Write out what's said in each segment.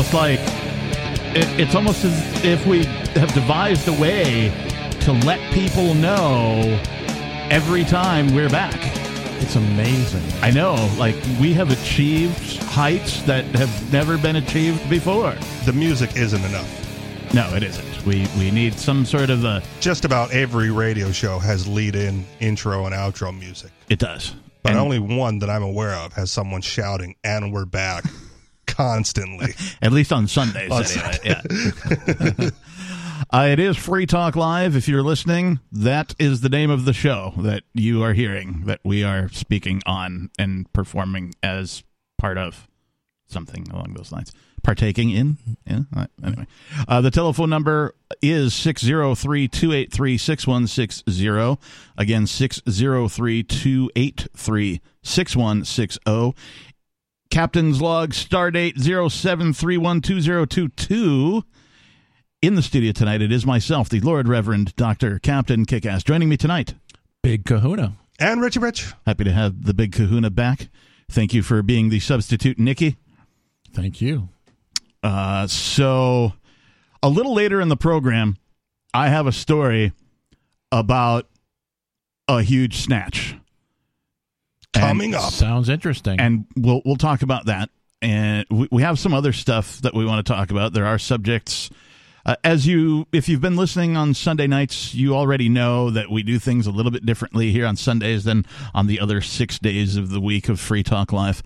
almost like it, it's almost as if we have devised a way to let people know every time we're back. It's amazing. I know, like we have achieved heights that have never been achieved before. The music isn't enough. No, it isn't. We we need some sort of a. Just about every radio show has lead in, intro, and outro music. It does, But And only one that I'm aware of has someone shouting, and we're back constantly. at least on Sundays. On anyway. Yeah. Uh, it is Free Talk Live. If you're listening, that is the name of the show that you are hearing, that we are speaking on and performing as part of something along those lines. Partaking in? Yeah. Anyway, uh, the telephone number is 603 283 6160. Again, 603 283 6160. Captain's log, stardate 07312022. In the studio tonight, it is myself, the Lord Reverend Dr. Captain Kickass. Joining me tonight, Big kahuna. and Richie Rich. happy to have the big kahuna back. Thank you for being the substitute, Nikki. Thank you. Uh, so, a little later in the program, I have a story about a huge snatch. And- Coming up. Sounds interesting. and we'll we'll talk about that. And we, we have some other stuff that we want to talk about. There are subjects. Uh, as you, if you've been listening on Sunday nights, you already know that we do things a little bit differently here on Sundays than on the other six days of the week of Free Talk Live.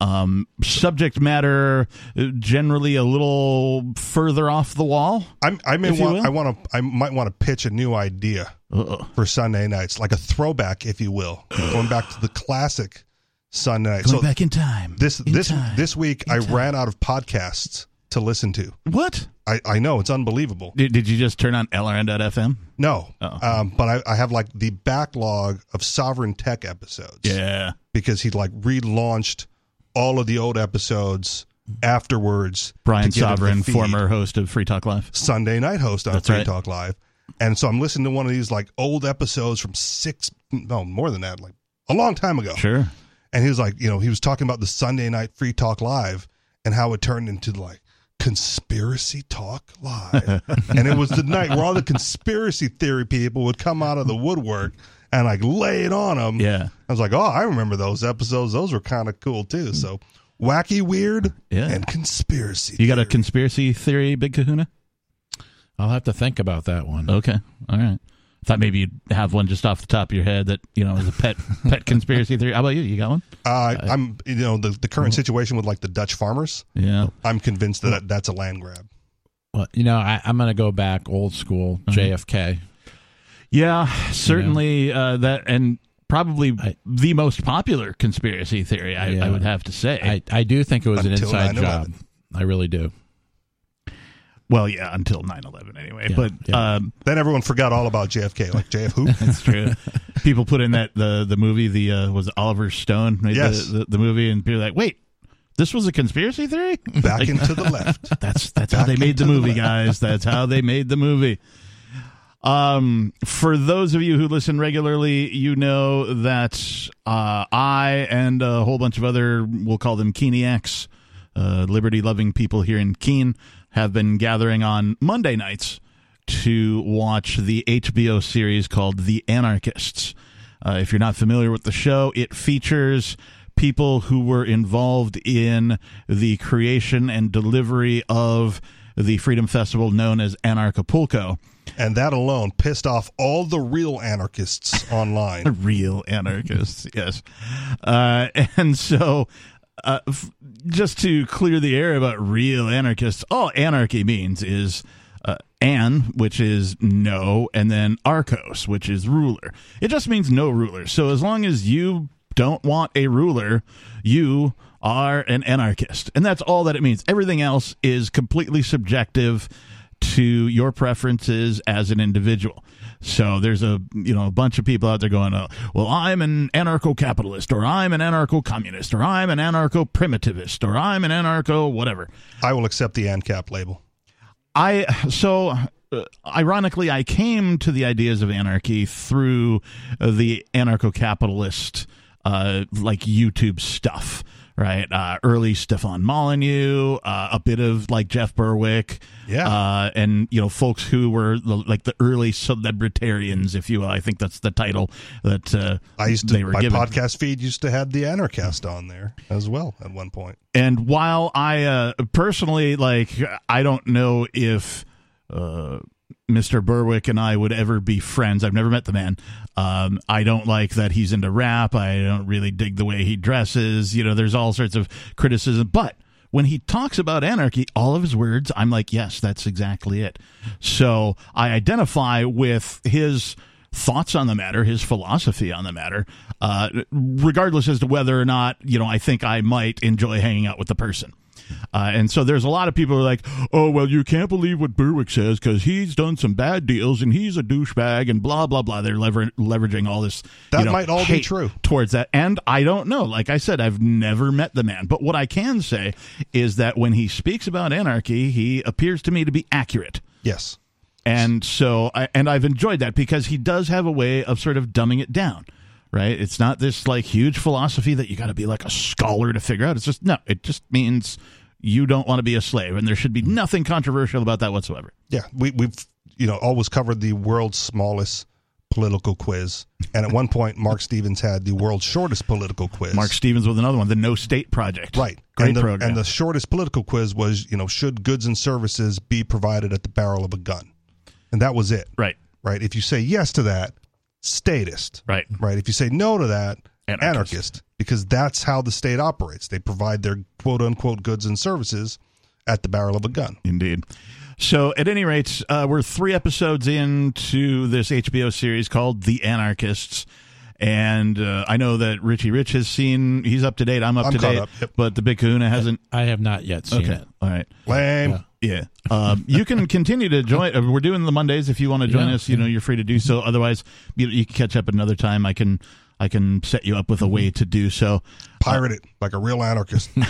Um, subject matter uh, generally a little further off the wall. I'm, I may want. I want to. I might want to pitch a new idea Uh-oh. for Sunday nights, like a throwback, if you will, going back to the classic Sunday night. Going So back in time. this In this time. this week, In I time. ran out of podcasts to listen to. What I, I know it's unbelievable. did, did you just turn on LRN.FM? No, um, but I, I have like the backlog of Sovryn Tech episodes. Yeah. because he like relaunched all of the old episodes afterwards. Brian to get into the Sovereign, former host of Free Talk Live. Sunday night host on That's Free right. Talk Live, and so I'm listening to one of these like old episodes from six, no more than that, like a long time ago. Sure. And he was like, you know, he was talking about the Sunday night Free Talk Live and how it turned into like conspiracy talk live and it was the night where all the conspiracy theory people would come out of the woodwork and like lay it on them Yeah. I was like, oh, I remember those episodes. Those were kind of cool too. So wacky, weird, Yeah. and conspiracy. You got a theory. conspiracy theory, Big Kahuna? I'll have to think about that one. Okay, all right. Thought maybe you'd have one just off the top of your head that you know is a pet pet conspiracy theory. How about you? You got one? Uh, I'm, you know, the, the current situation with like the Dutch farmers. Yeah. I'm convinced that that's a land grab. Well, you know, I, I'm going to go back old school Uh-huh. JFK. Yeah, certainly uh, that, and probably I- the most popular conspiracy theory. I, I would have to say. I, I do think it was an inside 9/11. job. I really do. well, yeah, until 9-11 anyway. Yeah, but yeah. um, Then everyone forgot all about JFK, like JF who? That's true. people put in that the the movie the uh, was Oliver Stone made Yes. the, the the movie and people were like wait this was a conspiracy theory Back Like, into the left. that's that's how they made the into the movie guys that's how they made the movie um for those of you who listen regularly you know that uh I and a whole bunch of other we'll call them Keeniacs uh liberty loving people here in Keene have been gathering on Monday nights to watch the HBO series called The Anarchists. Uh, if you're not familiar with the show, it features people who were involved in the creation and delivery of the Freedom Festival known as Anarchapulco. And that alone pissed off all the real anarchists online. Real anarchists, yes. Uh, and so, uh, f- just to clear the air about real anarchists, all anarchy means is uh, an, which is no, and then archos, which is ruler. It just means no ruler. So as long as you don't want a ruler, you are an anarchist. And that's all that it means. Everything else is completely subjective to your preferences as an individual. So there's a you know a bunch of people out there going, oh, well, I'm an anarcho-capitalist, or I'm an anarcho-communist, or I'm an anarcho-primitivist, or I'm an anarcho whatever. I will accept the ANCAP label. I so uh, ironically, I came to the ideas of anarchy through uh, the anarcho-capitalist uh, like YouTube stuff, right? Uh, early Stefan Molyneux, uh, a bit of like Jeff Berwick, Yeah. uh, and you know folks who were the, like the early celebritarians, if you will. I think that's the title that uh, I used they to were my given. podcast feed used to have the Anarchast on there as well at one point. And while I uh, personally like, I don't know if uh, Mr. Berwick and I would ever be friends. I've never met the man. Um, I don't like that he's into rap. I don't really dig the way he dresses. You know, there's all sorts of criticism, but. When he talks about anarchy, all of his words, I'm like, yes, that's exactly it. So I identify with his thoughts on the matter, his philosophy on the matter, uh, regardless as to whether or not you know I think I might enjoy hanging out with the person. Uh, and so there's a lot of people who are like, oh, well, you can't believe what Berwick says because he's done some bad deals and he's a douchebag and blah, blah, blah. They're lever- leveraging all this. you That know, might all be true. Towards that. And I don't know. Like I said, I've never met the man. But what I can say is that when he speaks about anarchy, he appears to me to be accurate. Yes. And so, I, and I've enjoyed that because he does have a way of sort of dumbing it down, right? It's not this like huge philosophy that you got to be like a scholar to figure out. It's just, no, it just means you don't want to be a slave. And there should be nothing controversial about that whatsoever. Yeah, we, we've you know always covered the world's smallest political quiz, and at one point, Marc Stevens had the world's shortest political quiz. Marc Stevens with another one, the No State Project. right, Great and the, program. And the shortest political quiz was you know should goods and services be provided at the barrel of a gun, and that was it. right, Right. If you say yes to that, statist. right. Right. If you say no to that, Anarchist. anarchist. because that's how the state operates. They provide their quote unquote goods and services at the barrel of a gun. Indeed. So, at any rate, uh, we're three episodes into this HBO series called The Anarchists. And uh, I know that Richie Rich has seen, he's up to date. I'm up I'm to date. up, yep. But the Big Kahuna hasn't. I have not yet seen Okay. it. All right. Lame. Yeah. Um, you can continue to join. Uh, we're doing the Mondays. If you want to join Yeah, us, you know, you're free to do so. Otherwise, you, you can catch up another time. I can. I can set you up with a way to do so. Pirate it like a real anarchist.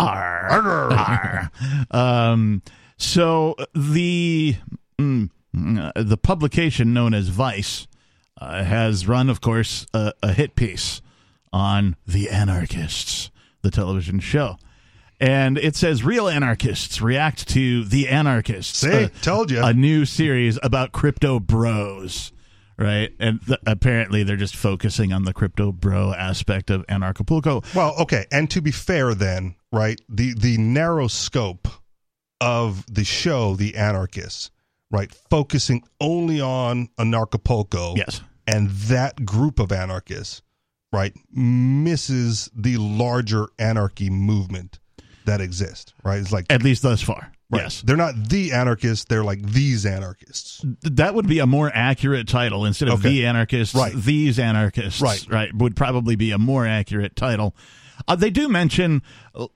Arr, arr. Um, so the mm, the publication known as Vice uh, has run, of course, a, a hit piece on the Anarchists, the television show. And it says real anarchists react to the anarchists. See? Uh, Told you. A new series about crypto bros, right? And th- apparently they're just focusing on the crypto bro aspect of Anarchapulco. Well, okay, and to be fair, then, right, the the narrow scope of the show, The Anarchists, right, focusing only on Anarchapulco, Yes. and that group of anarchists, right, misses the larger anarchy movement that exists, right? It's like At least thus far. Right, Yes. they're not the anarchists; they're like these anarchists. That would be a more accurate title instead of Okay. the anarchists. Right. These anarchists. Right. Right. Would probably be a more accurate title. Uh, they do mention,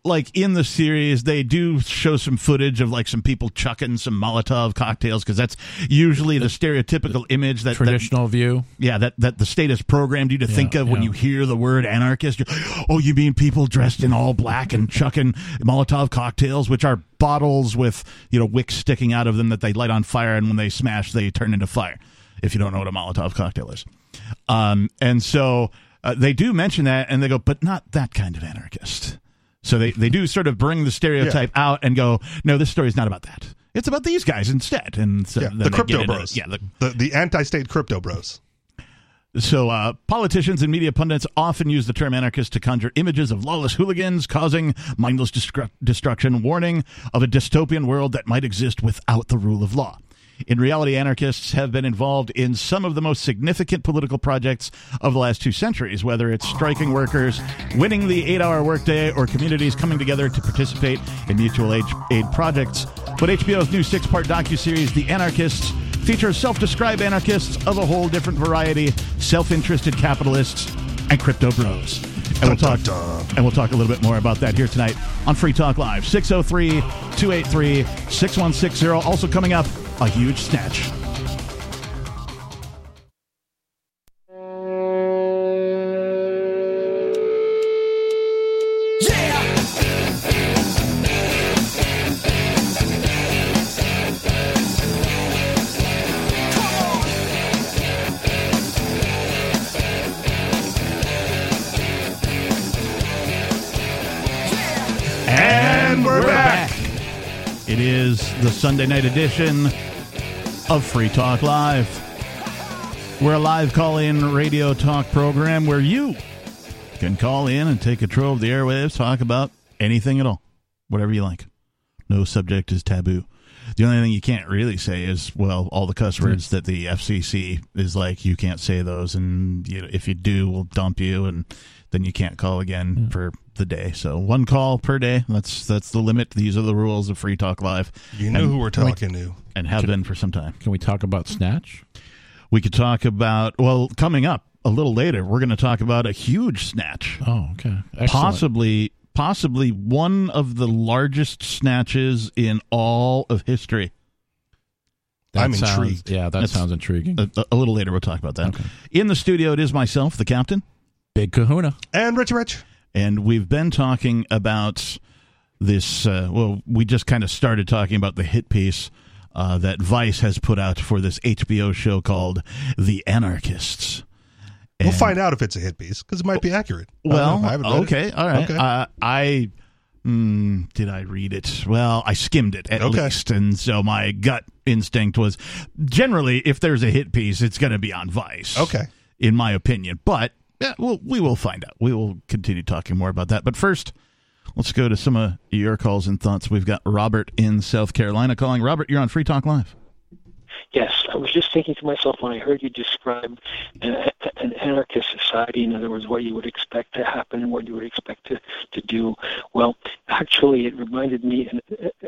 like in the series, they do show some footage of like some people chucking some Molotov cocktails because that's usually the, stereotypical image that, that Traditional view. yeah, that, that the state has programmed you to think of when you hear the word anarchist. Oh, you mean people dressed in all black and chucking Molotov cocktails, which are bottles with you know wicks sticking out of them that they light on fire, and when they smash, they turn into fire. If you don't know what a Molotov cocktail is, um, and so uh, they do mention that, and they go, but not that kind of anarchist. So they, they do sort of bring the stereotype out and go, no, this story is not about that. It's about these guys instead. And so Yeah, the crypto bros. Yeah, the the the anti-state crypto bros. so, uh, politicians and media pundits often use the term anarchist to conjure images of lawless hooligans causing mindless destru- destruction, warning of a dystopian world that might exist without the rule of law. In reality, anarchists have been involved in some of the most significant political projects of the last two centuries, whether it's striking workers, winning the eight hour workday, or communities coming together to participate in mutual aid, aid projects. But HBO's new six part docuseries, The Anarchists, features self described anarchists of a whole different variety, self interested capitalists, and crypto bros. And we'll talk and we'll talk a little bit more about that here tonight on Free Talk Live. 603 283 6160. Also coming up, a huge snatch. Is the Sunday night edition of Free Talk Live. We're a live call in radio talk program where you can call in and take control of the airwaves, talk about anything at all, whatever you like. No subject is taboo. The only thing you can't really say is, well, all the cuss words that the FCC is like, you can't say those, and you know, if you do, we'll dump you, and then you can't call again for the day. So one call per day. That's that's the limit. These are the rules of Free Talk Live. You know And who we're talking to. and have been for some time. Can we talk about Snatch? We could talk about well, coming up a little later, we're going to talk about a huge snatch, Oh, okay. Excellent. possibly possibly one of the largest snatches in all of history. That I'm sounds- intrigued. Yeah, that That's- sounds intriguing. A, a little later, we'll talk about that. Okay. In the studio, it is myself, the captain, Big Kahuna. And Rich Rich. And we've been talking about this. Uh, well, we just kind of started talking about the hit piece. Uh, that Vice has put out for this HBO show called The Anarchists. We'll find out if it's a hit piece because it might be accurate. Well. I haven't read it. okay, all right. Okay. Uh, I mm, did I read it? Well, I skimmed it at Okay. least, and so my gut instinct was generally if there's a hit piece, it's going to be on Vice. Okay. in my opinion. But yeah, we'll, we will find out. We will continue talking more about that. But first, let's go to some of your calls and thoughts. We've got Robert in South Carolina calling. Robert, you're on Free Talk Live. Yes, I was just thinking to myself when I heard you describe an, an anarchist society, in other words, what you would expect to happen and what you would expect to, to do. Well, actually, it reminded me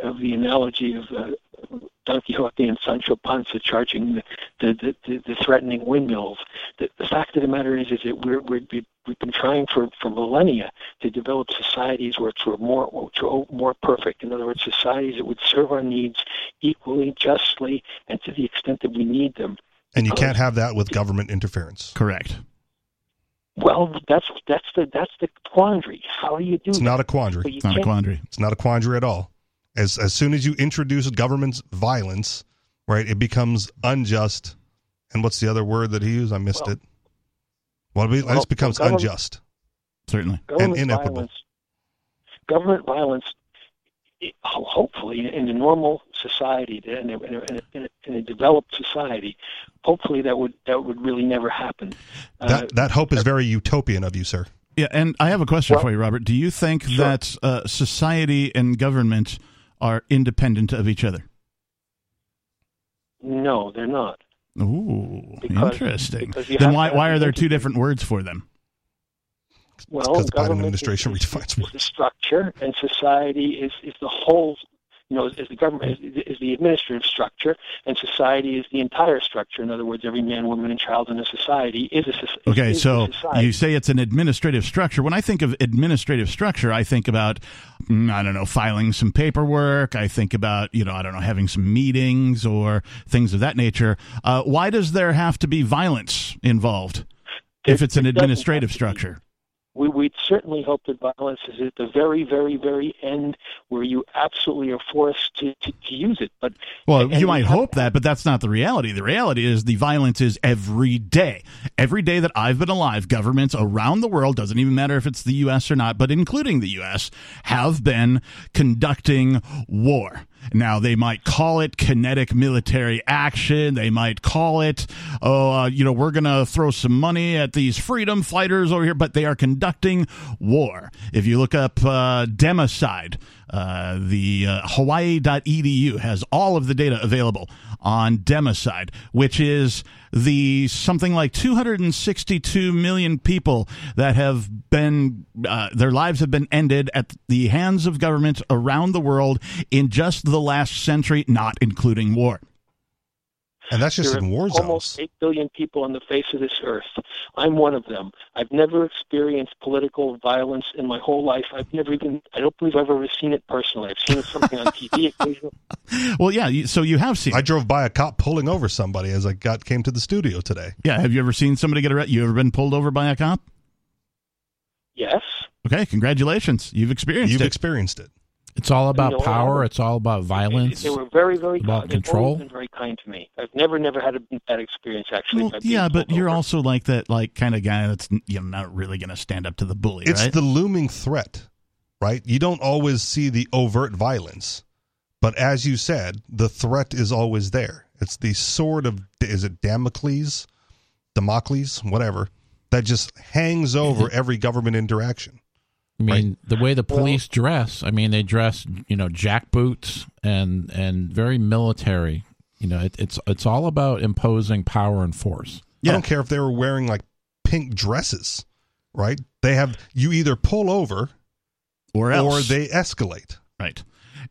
of the analogy of uh, Don Quixote and Sancho Panza charging the, the, the, the threatening windmills. The, the fact of the matter is, is that we're, we're, we've been trying for, for millennia to develop societies which were more which oh, were more perfect. In other words, societies that would serve our needs equally, justly, and to the extent that we need them. And you uh, can't have that with government interference. Correct. Well, that's that's the that's the quandary. How do you do It's that? not a quandary. It's not a quandary. It's not a quandary at all. As as soon as you introduce government's violence, right, it becomes unjust. And what's the other word that he used? I missed Well- it. Well, it Well, becomes government- unjust. Certainly. government inequitable. violence. Government violence, hopefully, in a normal society, in a, in, a, in, a, in a developed society, hopefully that would that would really never happen. Uh, That that hope is very utopian of you, sir. Yeah, and I have a question Well- for you, Robert. Do you think Sure. that uh, society and government are independent of each other? no, they're not. Ooh, Because- interesting. because Then why why are there two different words for them? Well, 'cause the Biden government administration is, is, redefines words. the structure, and society is, is the whole. You know, is, is the government is, is the administrative structure, and society is the entire structure. In other words, every man, woman, and child in a society is a soc- Okay, is so society. you say it's an administrative structure. When I think of administrative structure, I think about mm, I don't know, filing some paperwork. I think about you know, I don't know, having some meetings or things of that nature. Uh, why does there have to be violence involved if it's an administrative structure? We, we'd certainly hope that violence is at the very, very, very end where you absolutely are forced to, to, to use it. But Well, you might hope that, but that's not the reality. The reality is the violence is every day. Every day that I've been alive, governments around the world, doesn't even matter if it's the U.S. or not, but including the U.S., have been conducting war. Now, they might call it kinetic military action. They might call it, oh, uh, you know, we're going to throw some money at these freedom fighters over here, but they are conducting war. If you look up uh, democide, uh, the uh, Hawaii.edu has all of the data available on democide, which is the something like 262 million people that have been uh, their lives have been ended at the hands of governments around the world in just the last century, not including war. And that's just there in are war almost 8 billion people on the face of this earth. I'm one of them. I've never experienced political violence in my whole life. I've never even, I don't believe I've ever seen it personally. I've seen something on TV occasionally. Well, yeah. So you have seen. I it. drove by a cop pulling over somebody as I got came to the studio today. Yeah. Have you ever seen somebody get arrested? You ever been pulled over by a cop? Yes. Okay. Congratulations. You've experienced You've it. experienced it. It's all about know, power. I- It's all about violence. They were very, very About kind. They've control? always been very kind to me. I've never, never had a bad experience actually. Well, yeah, but pulled you're over. also like that, like kind of guy that's you know not really going to stand up to the bully, It's right? the looming threat, right? You don't always see the overt violence, But as you said, the threat is always there. It's the sword of is it Damocles, Damocles, whatever, that just hangs over mm-hmm. every government interaction. I mean, the way the police dress. I mean, they dress, you know, jack boots and and very military. You know, it, it's it's all about imposing power and force. I don't care if they were wearing like pink dresses, right? They have you either pull over or else. or they escalate. Right.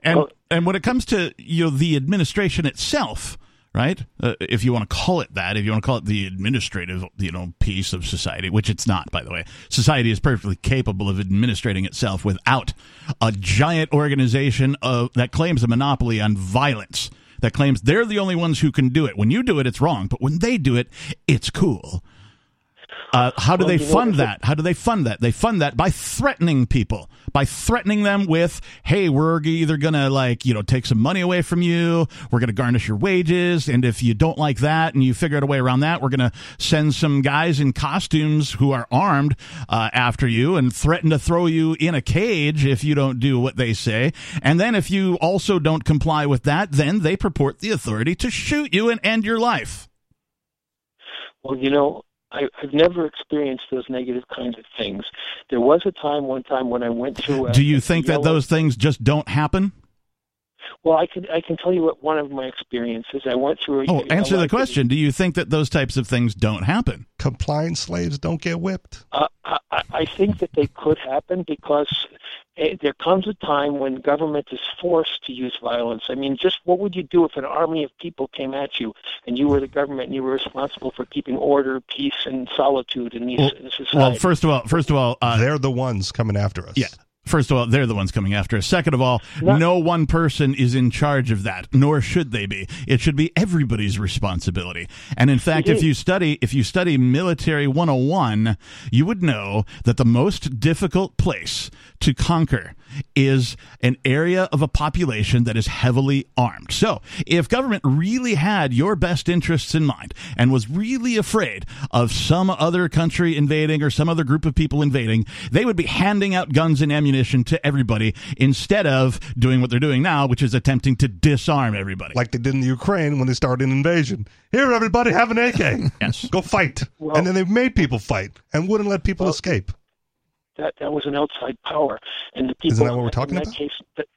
And Well- and when it comes to you know the administration itself, right? Uh, if you want to call it that, if you want to call it the administrative, you know, piece of society, which it's not, by the way. Society is perfectly capable of administrating itself without a giant organization of that claims a monopoly on violence. That claims they're the only ones who can do it. When you do it, it's wrong, but when they do it, it's cool. Uh, how do they fund that? How do they fund that? They fund that by threatening people, by threatening them with, "Hey, we're either gonna like you know take some money away from you, we're gonna garnish your wages, and if you don't like that and you figure out a way around that, we're gonna send some guys in costumes who are armed uh, after you and threaten to throw you in a cage if you don't do what they say. And then if you also don't comply with that, then they purport the authority to shoot you and end your life." Well, you know, I, I've never experienced those negative kinds of things. There was a time, one time, when I went through. A, Do you a think that those things just don't happen? Well, I can I can tell you what one of my experiences. I went through. A, Oh, answer a- the question. Do you think that those types of things don't happen? Compliant slaves don't get whipped. Uh, I, I I think that they could happen because eh, there comes a time when government is forced to use violence. I mean, just what would you do if an army of people came at you and you were the government and you were responsible for keeping order, peace, and solitude in these Well- in society? Well, first of all, first of all, uh, They're the ones coming after us. yeah. First of all, they're the ones coming after us. Second of all, No. no one person is in charge of that, nor should they be. It should be everybody's responsibility. And in fact, It if you study if you study military 101, you would know that the most difficult place to conquer is an area of a population that is heavily armed. So, if government really had your best interests in mind and was really afraid of some other country invading or some other group of people invading, they would be handing out guns and ammunition to everybody instead of doing what they're doing now, which is attempting to disarm everybody. Like they did in the Ukraine when they started an invasion. Here, everybody, have an AK. Yes. Go fight. Well- and then they've made people fight and wouldn't let people Well- escape. That that was an outside power, and the people. Isn't that what we're talking in that about? Case, that,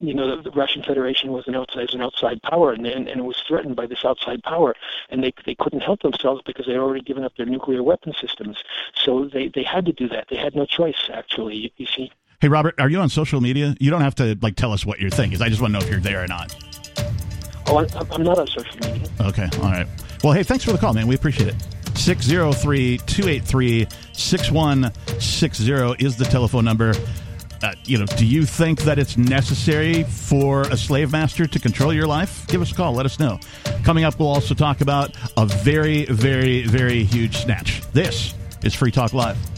you know, the, the Russian Federation was an outside an outside power, and, and and it was threatened by this outside power, and they they couldn't help themselves because they had already given up their nuclear weapon systems. So they they had to do that. They had no choice, actually. You, you see. Hey, Robert, are you on social media? You don't have to like tell us what your thing is. I just want to know if you're there or not. Oh, I, I'm not on social media. Okay. All right. Well, hey, thanks for the call, man. We appreciate it. 603 283 6160 is the telephone number. Uh, you know, do you think that it's necessary for a slave master to control your life? Give us a call. Let us know. Coming up, we'll also talk about a very, very, very huge snatch. This is Free Talk Live.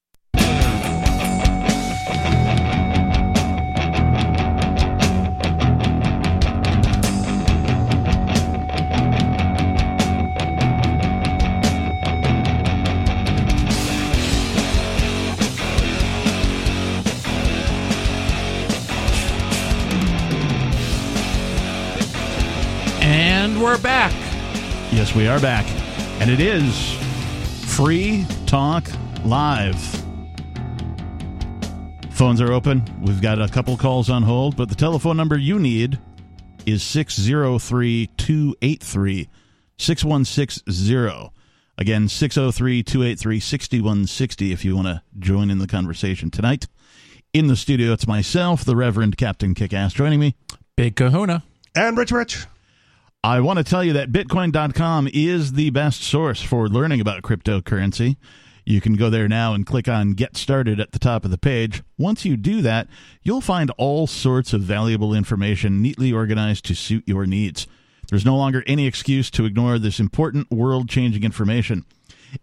And we're back. Yes, we are back. And it is Free Talk Live. Phones are open. We've got a couple calls on hold, but the telephone number you need is 603 283 6160. Again, 603 283 6160 if you want to join in the conversation tonight. In the studio, it's myself, the Reverend Captain Kickass, joining me. Big kahuna. And Rich Rich. I want to tell you that Bitcoin.com is the best source for learning about cryptocurrency. You can go there now and click on Get Started at the top of the page. Once you do that, you'll find all sorts of valuable information neatly organized to suit your needs. There's no longer any excuse to ignore this important world changing information.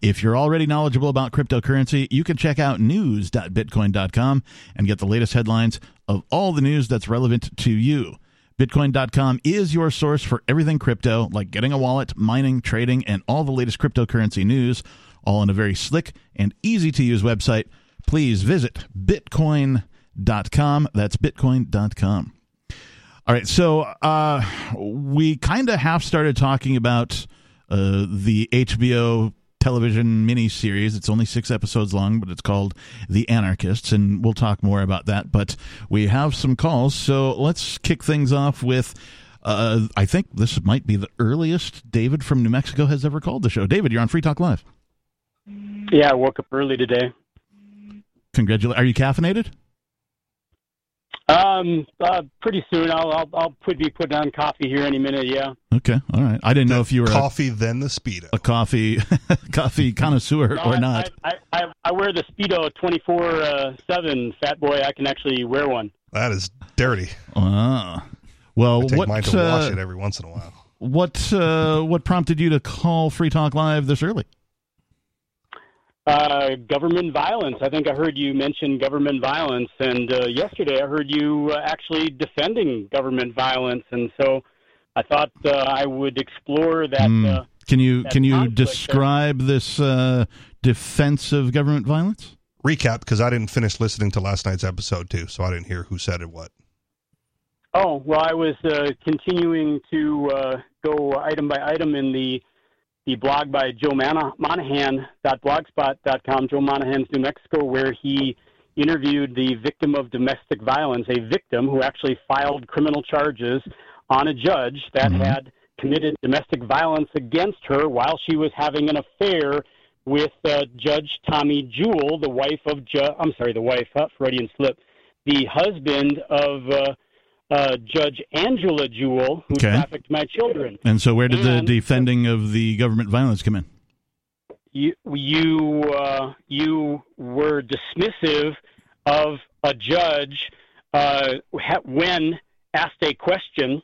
If you're already knowledgeable about cryptocurrency, you can check out news.bitcoin.com and get the latest headlines of all the news that's relevant to you. Bitcoin.com is your source for everything crypto, like getting a wallet, mining, trading, and all the latest cryptocurrency news, all in a very slick and easy to use website. Please visit bitcoin.com. That's bitcoin.com. All right, so uh, we kind of half started talking about uh, the HBO television miniseries. It's only six episodes long, but it's called The Anarchists, and we'll talk more about that. But we have some calls, so let's kick things off with. Uh, I think this might be the earliest David from New Mexico has ever called the show. David, you're on Free Talk Live. Yeah, I woke up early today. Congratulations. Are you caffeinated? Um, uh, pretty soon. I'll I'll I'll put be putting on coffee here any minute. Yeah. Okay. All right. I didn't know if you were coffee, a, then the speedo, a coffee coffee connoisseur no, or I, not. I, I I wear the speedo twenty four uh, seven. Fat boy, I can actually wear one. That is dirty. Ah. Well, I take what mine to uh, wash it every once in a while. What uh, what prompted you to call Free Talk Live this early? Uh, government violence. I think I heard you mention government violence, and uh, yesterday I heard you uh, actually defending government violence, and so I thought uh, I would explore that. Mm. can you that can you conflict describe this uh, defense of government violence? Recap because I didn't finish listening to last night's episode too, so I didn't hear who said it what. Oh well, I was uh, continuing to uh, go item by item in the the blog by Joe Mana- Monahan.blogspot.com, Joe Monahan's New Mexico, where he interviewed the victim of domestic violence, a victim who actually filed criminal charges on a judge that Mhm. had committed domestic violence against her while she was having an affair with uh, Judge Tommy Jewell, the wife of Ju- I'm sorry, the wife, uh, Freudian slip, the husband of uh, uh, Judge Angela Jewell, who Okay. trafficked my children. And so, where did the defending of the government violence come in? you you uh, you were dismissive of a judge uh, ha- when asked a question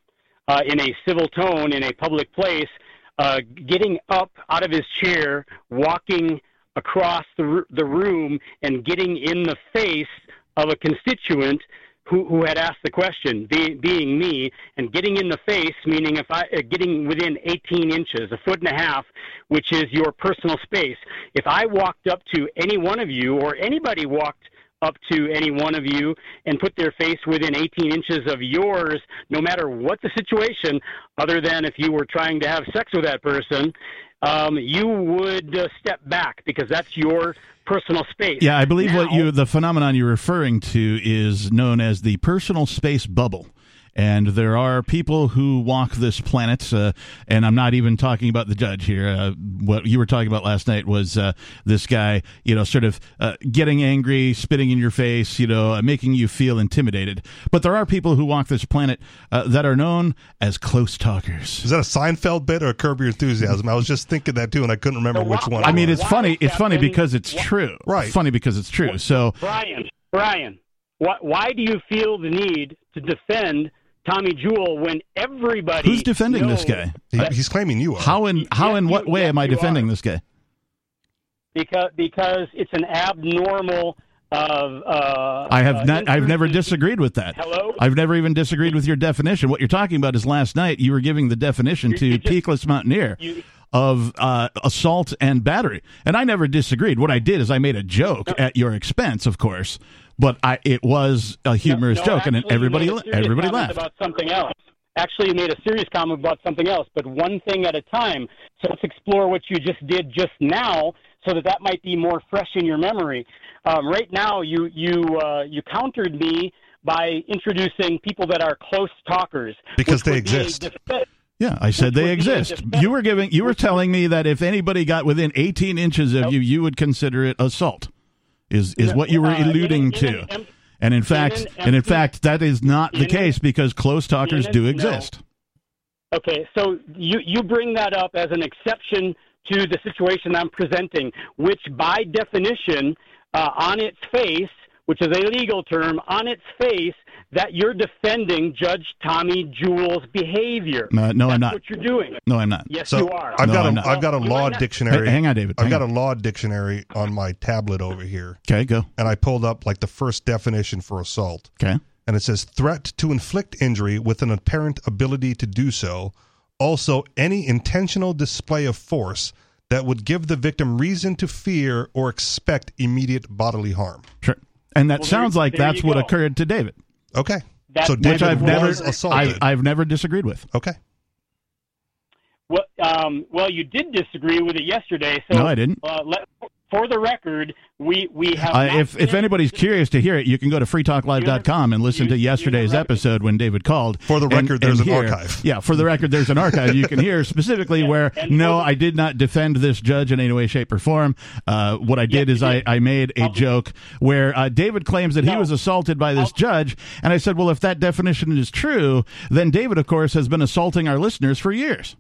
uh, in a civil tone in a public place, uh, getting up out of his chair, walking across the the room, and getting in the face of a constituent. Who, who had asked the question, be, being me, and getting in the face, meaning if I uh, getting within 18 inches, a foot and a half, which is your personal space. If I walked up to any one of you, or anybody walked up to any one of you and put their face within 18 inches of yours, no matter what the situation, other than if you were trying to have sex with that person, um, you would uh, step back because that's your personal space. Yeah, I believe what you the phenomenon you're referring to is known as the personal space bubble. And there are people who walk this planet, uh, and I'm not even talking about the judge here. Uh, what you were talking about last night was uh, this guy, you know, sort of uh, getting angry, spitting in your face, you know, uh, making you feel intimidated. But there are people who walk this planet uh, that are known as close talkers. Is that a Seinfeld bit or a Curb Your Enthusiasm? I was just thinking that too, and I couldn't remember So which one. I mean, was. it's funny. It's funny Captain, because it's why- true. Right. It's funny because it's true. So Brian, Brian, why, why do you feel the need to defend Tommy Jewell when everybody who's defending this guy? He- he's claiming you are. How in how Yes, in what you- way yes, am I defending are. this guy? because because it's an abnormal of uh, I have uh, not. I've never disagreed with that. Hello? I've never even disagreed with your definition. What you're talking about is last night you were giving the definition You- to you just- peakless mountaineer You- of uh, assault and battery, and I never disagreed. What I did is I made a joke at your expense, of course, but I it was a humorous No, joke, and everybody made a la- serious everybody laughed. about something else. Actually, you made a serious comment about something else, but one thing at a time. So let's explore what you just did just now, so that that might be more fresh in your memory. Um, right now, you you uh, you countered me by introducing people that are close talkers Because they exist. Yeah, I said they would be a exist. You were giving you were telling me that if anybody got within 18 inches of you, you would consider it assault. Is is what you were uh, alluding in to. And in fact, an and in fact that is not the case because close talkers do exist. Okay, so you you bring that up as an exception to the situation I'm presenting, which by definition, uh, on its face, which is a legal term, on its face, that you're defending Judge Tommy Jewell's behavior. No, no, I'm not. what you're doing. No, I'm not. Yes, So you are. I've No, got I'm a not. have got a You law dictionary. Hey, hang on, David. I've got on. a law dictionary on my tablet over here, Okay, go. and I pulled up like the first definition for assault. Okay. and it says threat to inflict injury with an apparent ability to do so. Also, any intentional display of force that would give the victim reason to fear or expect immediate bodily harm. Sure. And that Well, there- sounds like there that's what go. occurred to David, Okay, That- so which David I've never- was I, assaulted. I've never disagreed with. okay, Well, um, well, you did disagree with it yesterday. So No, I didn't. Uh, let, for the record, we we have. Uh, if if been- anybody's curious to hear it, you can go to freetalklive.com and listen to You- you yesterday's episode when David called. For the and- record, there's and an hear- archive. Yeah, for the record, there's an archive you can hear specifically where and no, I did not defend this judge in any way, shape, or form. Uh, what I did Yes, is you I. I made a joke where uh, David claims that he was assaulted by this judge, and I said, well, if that definition is true, then David, of course, has been assaulting our listeners for years.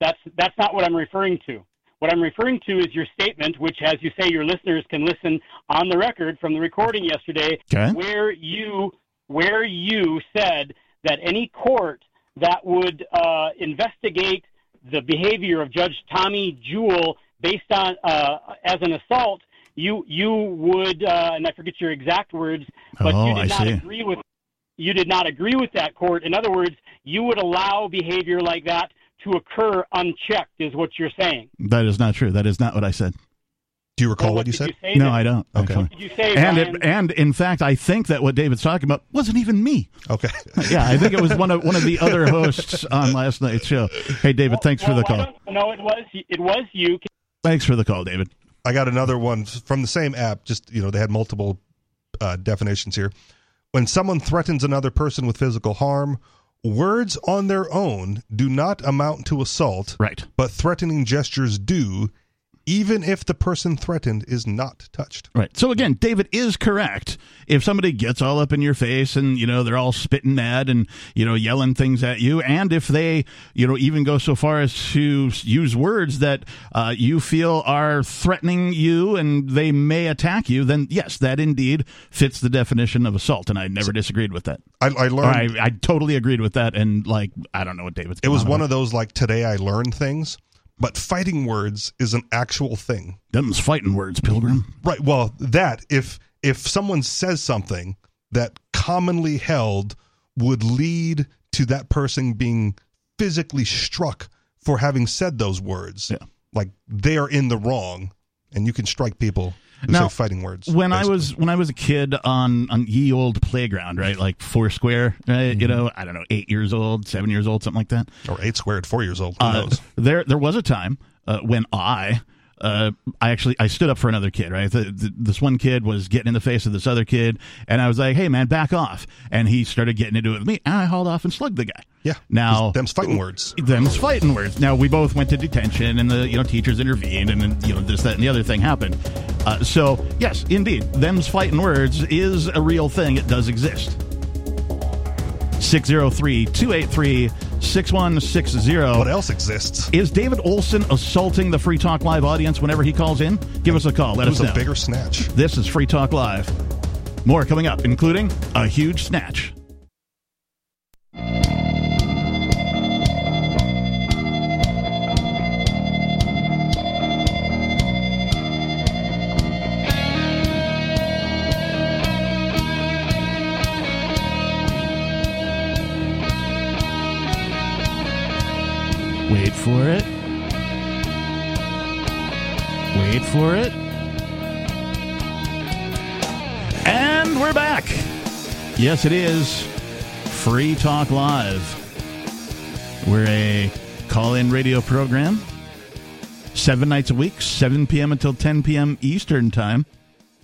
That's that's not what I'm referring to. What I'm referring to is your statement, which, as you say, your listeners can listen on the record from the recording yesterday, Okay. where you where you said that any court that would uh, investigate the behavior of Judge Tommy Jewell based on uh, as an assault, you you would, uh, and I forget your exact words, but Oh, you did I not see. agree with you did not agree with that court. In other words, you would allow behavior like that to occur unchecked, is what you're saying. That is not true. That is not what I said. do you recall Well, what you said? You No, then? I don't. Okay. What did you say, And Brian? it, and in fact, I think that what David's talking about wasn't even me. Okay, Yeah, I think it was one of one of the other hosts on last night's show. Hey, David, thanks for the call. No, it was it was you. Thanks for the call, David. I got another one from the same app. Just you know, they had multiple uh, definitions here. When someone threatens another person with physical harm, words on their own do not amount to assault, Right. but threatening gestures do, even if the person threatened is not touched. Right. So again, David is correct. If somebody gets all up in your face and you know they're all spitting mad and you know yelling things at you, and if they you know even go so far as to use words that uh, you feel are threatening you and they may attack you, then yes, that indeed fits the definition of assault, and I never disagreed with that. I, I learned I, I totally agreed with that, and like I don't know what David's. it was one of those like today I learned things, but fighting words is an actual thing. them's fighting words, Pilgrim. Right. Well, that if if someone says something that commonly held would lead to that person being physically struck for having said those words, Yeah. like they are in the wrong, and you can strike people Now, fighting words. when I was when I was a kid on on ye old playground, right, like Foursquare, right, Mm-hmm. you know, I don't know, eight years old, seven years old, something like that. or eight squared, four years old, who Uh, knows? there there was a time uh, when I. Uh, I actually I stood up for another kid. Right, the, the, this one kid was getting in the face of this other kid, and I was like, "Hey, man, back off!" And he started getting into it with me, and I hauled off and slugged the guy. Yeah. Now them's fighting words. them's fighting words. Now we both went to detention, and the you know teachers intervened, and then you know this, that, and the other thing happened. Uh, so yes, indeed, them's fighting words is a real thing. It does exist. 603-283-6160. What else exists? Is David Olson assaulting the Free Talk Live audience whenever he calls in? Give us a call. Let It us know. a bigger snatch. This is Free Talk Live. More coming up, including a huge snatch. For it. Wait for it. And we're back. Yes, it is Free Talk Live. We're a call in radio program seven nights a week, 7 p.m. until 10 p.m. Eastern Time.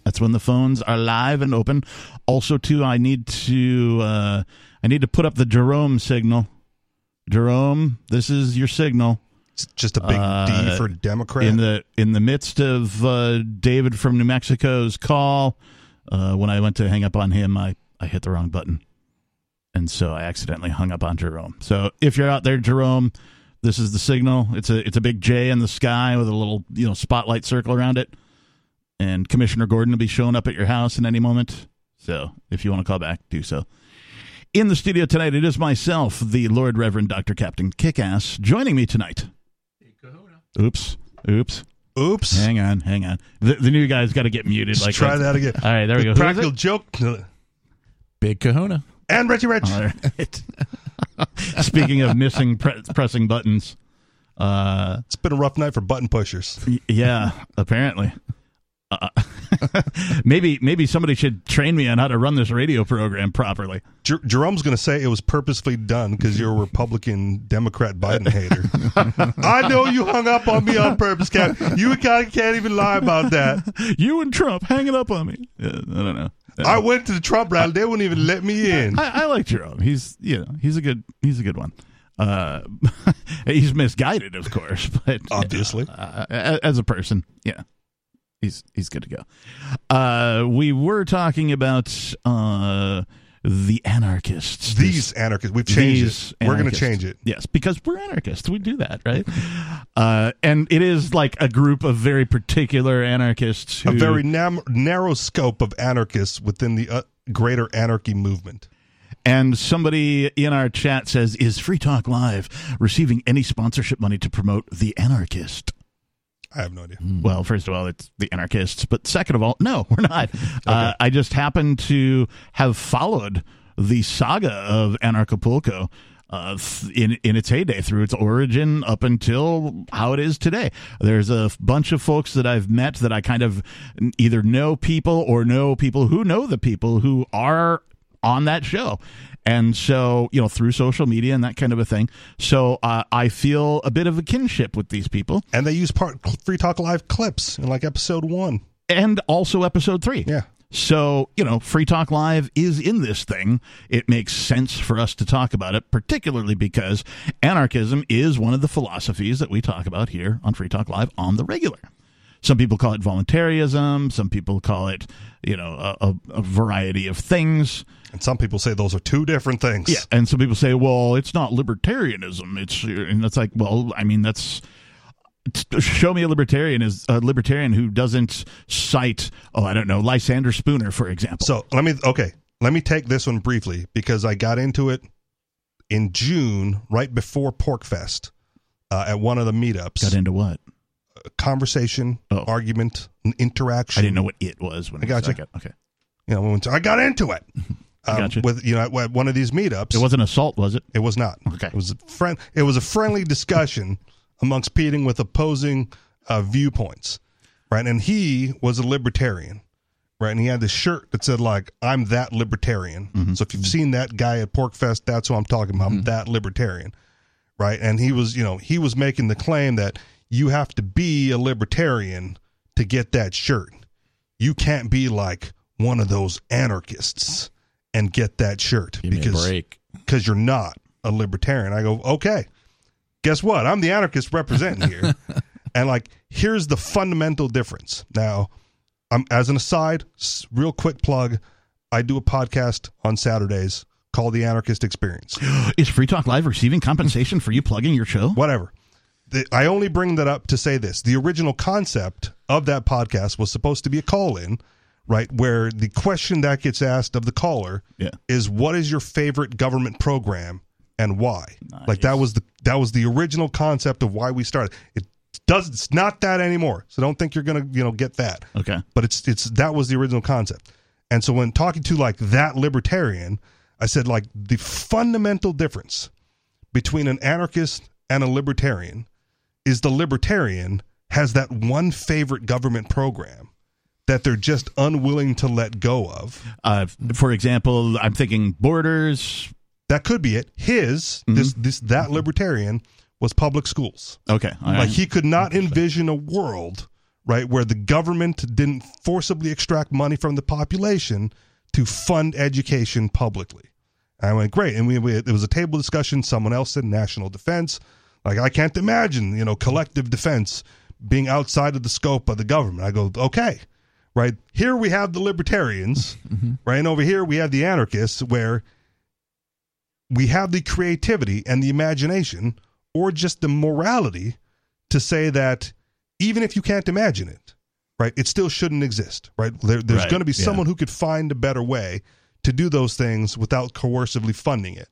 That's when the phones are live and open. Also, too, I need to uh, I need to put up the Jerome signal. Jerome, this is your signal. It's just a big Uh, D for Democrat. in the in the midst of uh, David from New Mexico's call, uh, when I went to hang up on him, I I hit the wrong button, and so I accidentally hung up on Jerome. So if you're out there, Jerome, this is the signal. It's a it's a big J in the sky with a little you know spotlight circle around it, and Commissioner Gordon will be showing up at your house in any moment. So if you want to call back, do so. In the studio tonight, it is myself, the Lord Reverend Dr. Captain Kickass, joining me tonight. Kahuna. Oops. Oops. Oops. Hang on. Hang on. The, the new guy's got to get muted. Just like try that again. All right. There we go. Who is Practical joke. Big Kahuna. And Richie Rich. All right. Speaking of missing pre- pressing buttons, uh, It's been a rough night for button pushers. y- yeah, apparently. Uh, maybe maybe somebody should train me on how to run this radio program properly. Jer- Jerome's going to say it was purposefully done because you're a Republican Democrat Biden hater. I know you hung up on me on purpose, Cap. You can't, can't even lie about that. You and Trump hanging up on me. Yeah, I don't know. I went to the Trump rally. They wouldn't even let me in. I, I like Jerome. He's you know he's a good he's a good one. Uh, he's misguided, of course, but Obviously. uh, as a person, yeah, he's he's good to go. Uh, we were talking about uh, the anarchists. These anarchists. We've changed These it. We're going to change it. Yes, because we're anarchists. We do that, right? uh, and it is like a group of very particular anarchists who A very nam- narrow scope of anarchists within the uh, greater anarchy movement. And somebody in our chat says, "Is Free Talk Live receiving any sponsorship money to promote the Anarchist?" I have no idea. Well, first of all, it's the Anarchists, but second of all, no, we're not. uh, I just happen to have followed the saga of Anarchapulco. Uh, th- in in its heyday, through its origin up until how it is today, there's a bunch of folks that I've met that I kind of either know people or know people who know the people who are on that show. And so, you know, through social media and that kind of a thing. So uh, I feel a bit of a kinship with these people. And they use part Free Talk Live clips in like episode one. And also episode three. Yeah. So, you know, Free Talk Live is in this thing. It makes sense for us to talk about it, particularly because anarchism is one of the philosophies that we talk about here on Free Talk Live on the regular. Some people call it voluntarism. Some people call it, you know, a, a, variety of things. And some people say those are two different things. Yeah, and some people say, "Well, it's not libertarianism." It's and it's like, well, I mean, that's show me a libertarian is a libertarian who doesn't cite, oh, I don't know, Lysander Spooner, for example. So let me okay, let me take this one briefly because I got into it in June, right before PorcFest, uh, at one of the meetups. got into what? Conversation, Oh. argument, interaction. I didn't know what it was when I it gotcha. Okay, You know, when I got into it. Um, gotcha. With you know, at one of these meetups, it wasn't assault, was it? It was not. Okay. It was a friend. It was a friendly discussion amongst Peting with opposing uh, viewpoints, right? And he was a libertarian, right? And he had this shirt that said like "I'm that libertarian." So if you've seen that guy at PorcFest, that's what I'm talking about. I'm that libertarian, right? And he was, you know, he was making the claim that you have to be a libertarian to get that shirt. You can't be like one of those anarchists and get that shirt Give because because you're not a libertarian. I go, okay, guess what? I'm the anarchist representing here. and like, here's the fundamental difference. Now, I'm as an aside, real quick plug. I do a podcast on Saturdays called The Anarchist Experience. Is Free Talk Live receiving compensation for you plugging your show? Whatever. The, I only bring that up to say this. The original concept of that podcast was supposed to be a call in, right? Where the question that gets asked of the caller Yeah. is what is your favorite government program and why? Like that was the that was the original concept of why we started. It does it's not that anymore. So don't think you're gonna, you know, get that. Okay. But it's it's that was the original concept. And so when talking to like that libertarian, I said like the fundamental difference between an anarchist and a libertarian is the libertarian has that one favorite government program that they're just unwilling to let go of. Uh, for example, I'm thinking borders. That could be it. His this this that libertarian was public schools. Okay. all Like right. he could not envision a world, right, where the government didn't forcibly extract money from the population to fund education publicly. And I went, great. And we, we it was a table discussion. Someone else said national defense. Like I can't imagine, you know, collective defense being outside of the scope of the government. I go, okay, right. Here we have the libertarians, mm-hmm. right, and over here we have the anarchists, where we have the creativity and the imagination, or just the morality, to say that even if you can't imagine it, right, it still shouldn't exist, right? There, there's Right, going to be yeah. someone who could find a better way to do those things without coercively funding it,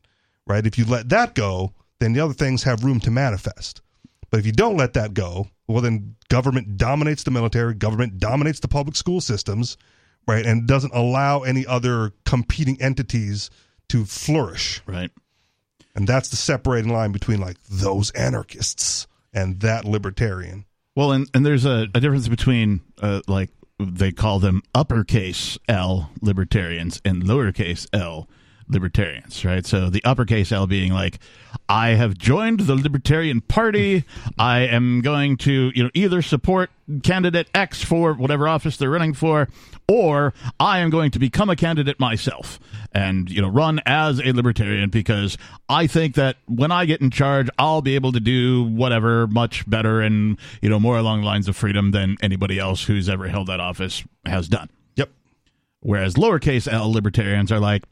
right? If you let that go, then the other things have room to manifest. But if you don't let that go, well, then government dominates the military, government dominates the public school systems, right, and doesn't allow any other competing entities to flourish. right. And that's the separating line between like those anarchists and that libertarian. Well, and, and there's a, a difference between uh, like they call them uppercase L libertarians and lowercase L libertarians, right? So the uppercase L being like, I have joined the Libertarian Party. I am going to, you know, either support candidate X for whatever office they're running for, or I am going to become a candidate myself and, you know, run as a libertarian because I think that when I get in charge, I'll be able to do whatever much better and, you know, more along the lines of freedom than anybody else who's ever held that office has done. Yep. Whereas lowercase l libertarians are like,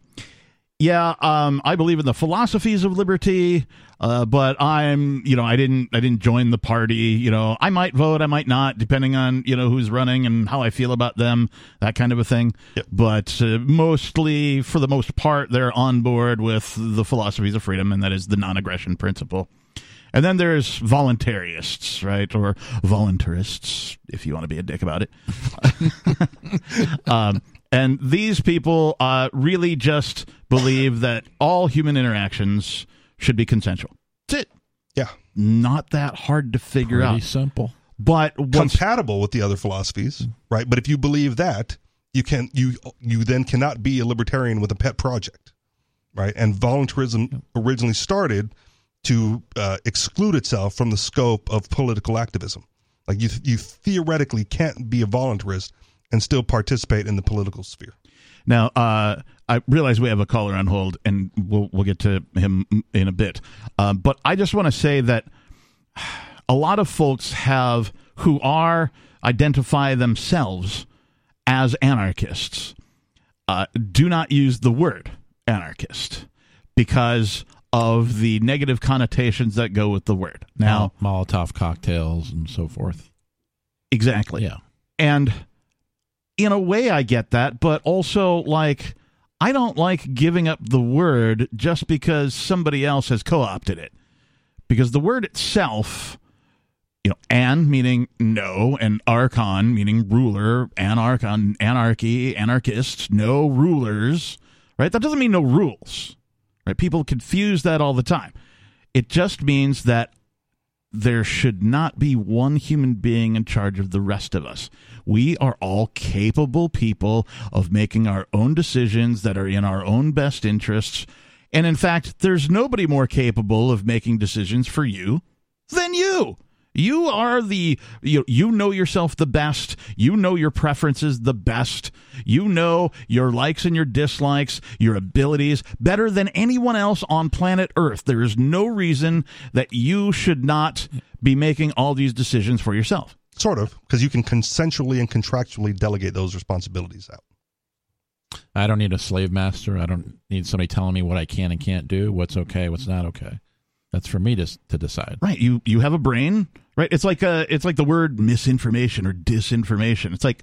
yeah, um, I believe in the philosophies of liberty, uh, but I'm, you know, I didn't, I didn't join the party. You know, I might vote, I might not, depending on you know who's running and how I feel about them, that kind of a thing. Yep. But uh, mostly, for the most part, they're on board with the philosophies of freedom, and that is the non-aggression principle. And then there's voluntarists, right? Or voluntarists, if you want to be a dick about it. um, and these people uh, really just believe that all human interactions should be consensual. That's it. Yeah. Not that hard to figure Pretty out. simple. But once, Compatible with the other philosophies, right? But if you believe that, you can you you then cannot be a libertarian with a pet project, right? And voluntarism originally started to uh, exclude itself from the scope of political activism. Like you you theoretically can't be a voluntarist and still participate in the political sphere. Now, uh, I realize we have a caller on hold, and we'll we'll get to him in a bit. Uh, but I just want to say that a lot of folks have who are identify themselves as anarchists uh, do not use the word anarchist because of the negative connotations that go with the word. Now, Mol- Molotov cocktails and so forth. exactly. Yeah. And in a way, I get that, but also, like, I don't like giving up the word just because somebody else has co opted it. Because the word itself, you know, an meaning no, and archon meaning ruler, anarchon, anarchy, anarchists, no rulers, right? That doesn't mean no rules, right? People confuse that all the time. It just means that there should not be one human being in charge of the rest of us. We are all capable people of making our own decisions that are in our own best interests. And in fact, there's nobody more capable of making decisions for you than you. You are the you, you know yourself the best. You know your preferences the best. You know your likes and your dislikes, your abilities better than anyone else on planet Earth. There is no reason that you should not be making all these decisions for yourself. Sort of, because you can consensually and contractually delegate those responsibilities out. I don't need a slave master. I don't need somebody telling me what I can and can't do, what's okay, what's not okay. That's for me to to decide. Right. You you have a brain, right? It's like uh it's like the word misinformation or disinformation. It's like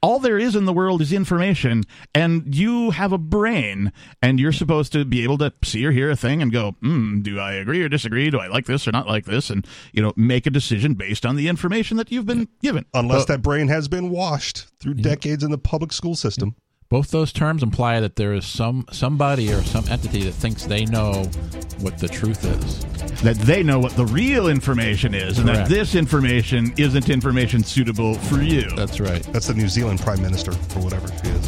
all there is in the world is information and you have a brain and you're supposed to be able to see or hear a thing and go hmm do i agree or disagree do i like this or not like this and you know make a decision based on the information that you've been given Unless Uh, that brain has been washed through decades in the public school system. Both those terms imply that there is some somebody or some entity that thinks they know what the truth is. that they know what the real information is and that this information isn't information suitable for you That's right. That's the New Zealand prime minister or whatever she is.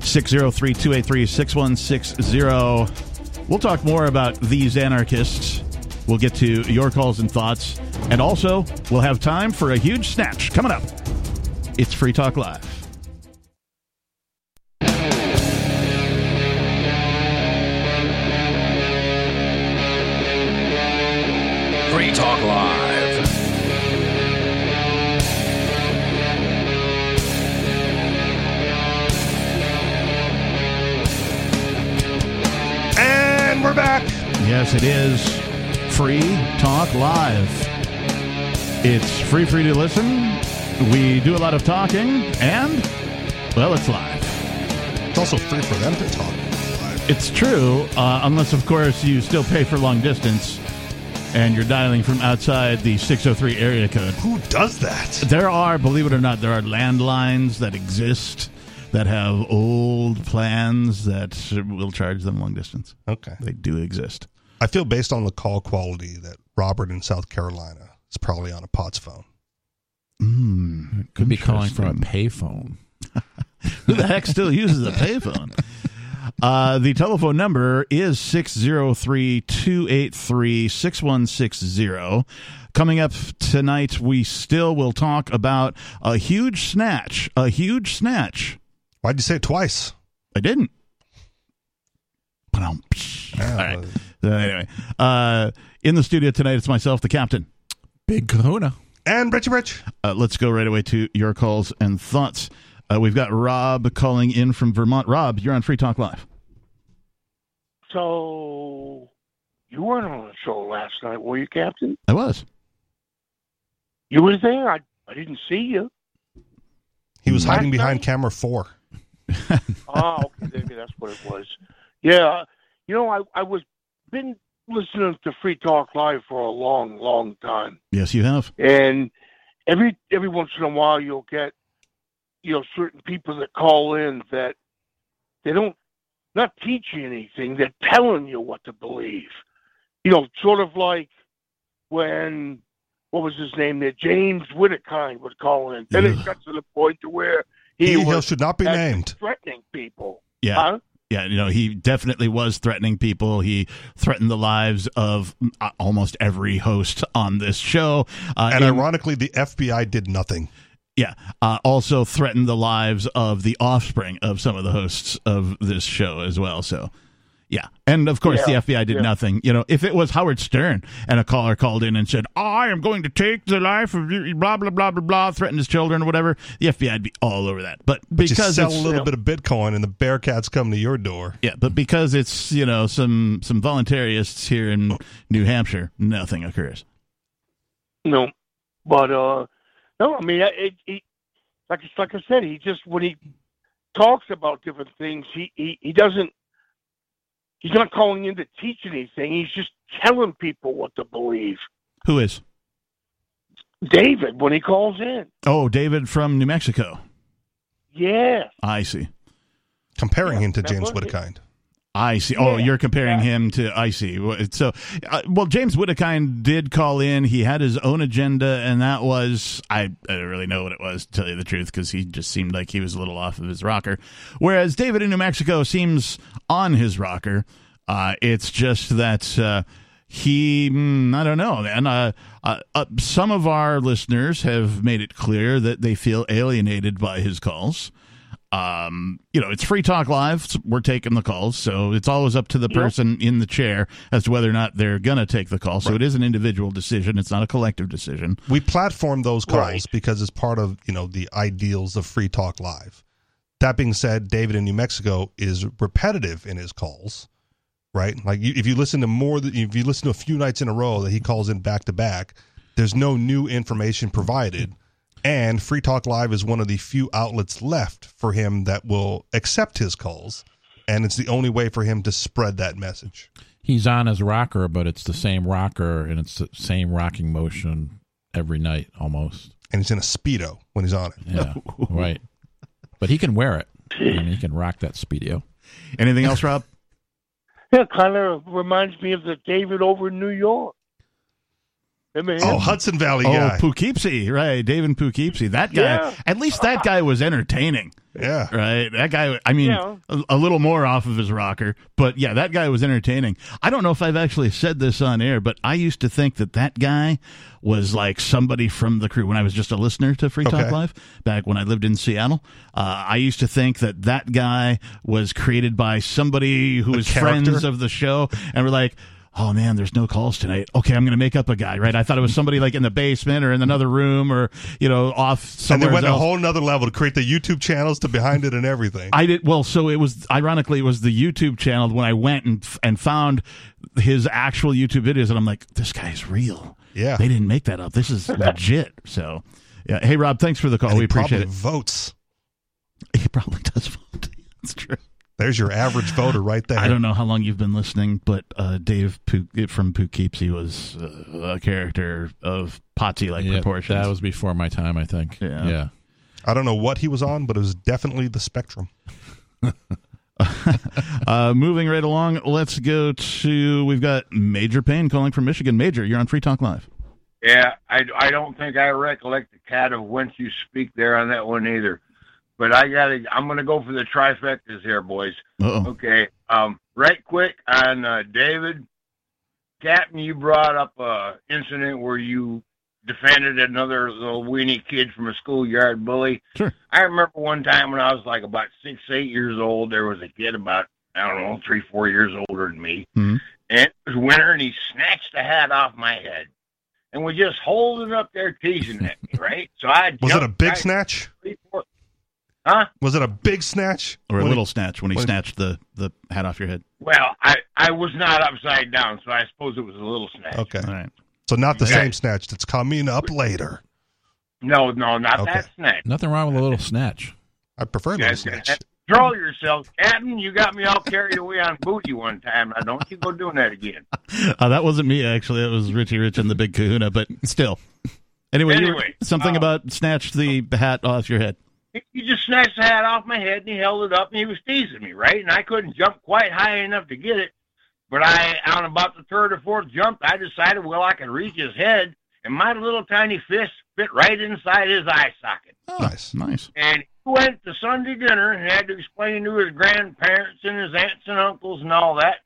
603 283 6160. We'll talk more about these anarchists We'll get to your calls and thoughts. And also, we'll have time for a huge snatch coming up. It's Free Talk Live. Free Talk Live. And we're back. Yes, it is Free Talk Live. It's free for you to listen. We do a lot of talking, and, well, it's live. It's also free for them to talk live. It's true, uh, unless, of course, you still pay for long distance and you're dialing from outside the 603 area code. Who does that? There are, believe it or not, there are landlines that exist that have old plans that will charge them long distance. Okay. They do exist. I feel based on the call quality that Robert in South Carolina is probably on a POTS phone. Mm, Could be calling from a payphone. Who the heck still uses a payphone? Uh, the telephone number is 603 283 6160. Coming up tonight, we still will talk about a huge snatch. A huge snatch. Why'd you say it twice? I didn't. But All right. Uh, anyway, uh, in the studio tonight, it's myself, the captain. Big kahuna. And Richie Rich. Uh, let's go right away to your calls and thoughts. Uh, we've got Rob calling in from Vermont. Rob, you're on Free Talk Live. So you weren't on the show last night, were you, Captain? I was. You was there. I I didn't see you. He was Last hiding behind night? camera four. oh, okay, maybe that's what it was. Yeah, uh, you know, I I was been listening to Free Talk Live for a long, long time, Yes, you have. and every every once in a while you'll get you know certain people that call in that they don't not teach you anything they're telling you what to believe you know sort of like when what was his name there james whittakind would call in then it got to the point to where he, He, was should not be named. threatening people Yeah. huh? Yeah, you know, he definitely was threatening people. He threatened the lives of uh, almost every host on this show. Uh, And in- ironically, the FBI did nothing. Yeah, uh, also threatened the lives of the offspring of some of the hosts of this show as well. So, yeah, and of course Yeah, the FBI did yeah. nothing. You know, if it was Howard Stern and a caller called in and said, "I am going to take the life of you," blah blah blah blah blah, threatened his children or whatever, the FBI would be all over that. But But you because sell a it's- little bit of Bitcoin and the Bearcats come to your door. Yeah, but because it's you know some some voluntarists here in New Hampshire, nothing occurs. no but uh no i mean it, it like like i said he just when he talks about different things he he, he doesn't he's not calling in to teach anything he's just telling people what to believe Who is? david when he calls in Oh, David from New Mexico. yeah I see. Comparing him to remember? James Whittakind. I see. Oh, Yeah, you're comparing yeah. him to I see. So, uh, well, James Whittakind did call in. He had his own agenda, and that was I, I don't really know what it was to tell you the truth because he just seemed like he was a little off of his rocker. Whereas David in New Mexico seems on his rocker. Uh, it's just that uh, he, mm, I don't know, man. Uh, uh, uh, some of our listeners have made it clear that they feel alienated by his calls um, you know, it's free talk live. so We're taking the calls, so it's always up to the person in the chair as to whether or not they're gonna take the call. So it is an individual decision. It's not a collective decision. We platform those calls Right. because it's part of you know the ideals of Free Talk Live. That being said, David in New Mexico is repetitive in his calls, right? Like you, if you listen to more, than, if you listen to a few nights in a row that he calls in back to back, there's no new information provided, and Free Talk Live is one of the few outlets left for him that will accept his calls, and it's the only way for him to spread that message. He's on his rocker, but it's the same rocker and it's the same rocking motion every night almost. And he's in a speedo when he's on it. Yeah, right. But he can wear it. I mean, he can rock that speedo. Anything else, Rob? yeah kind of reminds me of the david over in new york Him and Oh, him. Hudson Valley Oh, guy. Poughkeepsie, right? David Poughkeepsie. That guy. Yeah. At least that guy was entertaining, yeah. right? That guy. I mean, Yeah. a, a little more off of his rocker, but yeah, that guy was entertaining. I don't know if I've actually said this on air, but I used to think that that guy was like somebody from the crew when I was just a listener to Free Talk Okay. Live back when I lived in Seattle. Uh, I used to think that that guy was created by somebody who A was character? friends of the show, and we're like. Oh man, there's no calls tonight. Okay, I'm going to make up a guy, right? I thought it was somebody like in the basement or in another room or you know off And they went else. a whole nother level to create the YouTube channels to behind it and everything. I did well. So it was ironically it was the YouTube channel when I went and and found his actual YouTube videos, and I'm like, this guy's real. Yeah. they didn't make that up. This is legit. So, yeah. Hey, Rob, thanks for the call. And we he appreciate it. votes. He probably does vote. That's true. There's your average voter right there. I don't know how long you've been listening, but uh, Dave Pou- from Poughkeepsie was uh, a character of Potsy like Yeah, proportions. that was before my time, I think. Yeah. yeah. I don't know what he was on, but it was definitely the spectrum. uh, moving right along, let's go to we've got Major Payne calling from Michigan. Major, you're on Free Talk Live. Yeah, I, I don't think I recollect the cat of whence you speak there on that one either. But I gotta, I'm gonna go for the trifectas here, boys. Uh-oh. Okay, um, right quick on uh, David, Captain, you brought up a incident where you defended another little weenie kid from a schoolyard bully. Sure. I remember one time when I was like about six, eight years old, there was a kid about I don't know three, four years older than me, Mhm. and it was winter, and he snatched the hat off my head. And was just holding up there teasing at me, right? So I Was it a big snatch? three, four- Huh? Was it a big snatch? Or a When- little snatch when he when- snatched the, the hat off your head. Well, I I was not upside down, so I suppose it was a little snatch. Okay. All right. So not the Okay. same snatch that's coming up later. No, no, not Okay. that snatch. Nothing wrong with a little snatch. I prefer You little snatch. Control yourself, Captain. You got me all carried away on booty one time. Now don't you go doing that again. Uh, that wasn't me, actually. It was Richie Rich and the Big Kahuna, but still. Anyway, Anyway, something uh, about snatched the hat off your head. He just snatched the hat off my head and he held it up and he was teasing me, right? And I couldn't jump quite high enough to get it. But I, on about the third or fourth jump, I decided, well, I could reach his head, and my little tiny fist fit right inside his eye socket. Oh, Nice. Nice. And he went to Sunday dinner and had to explain to his grandparents and his aunts and uncles and all that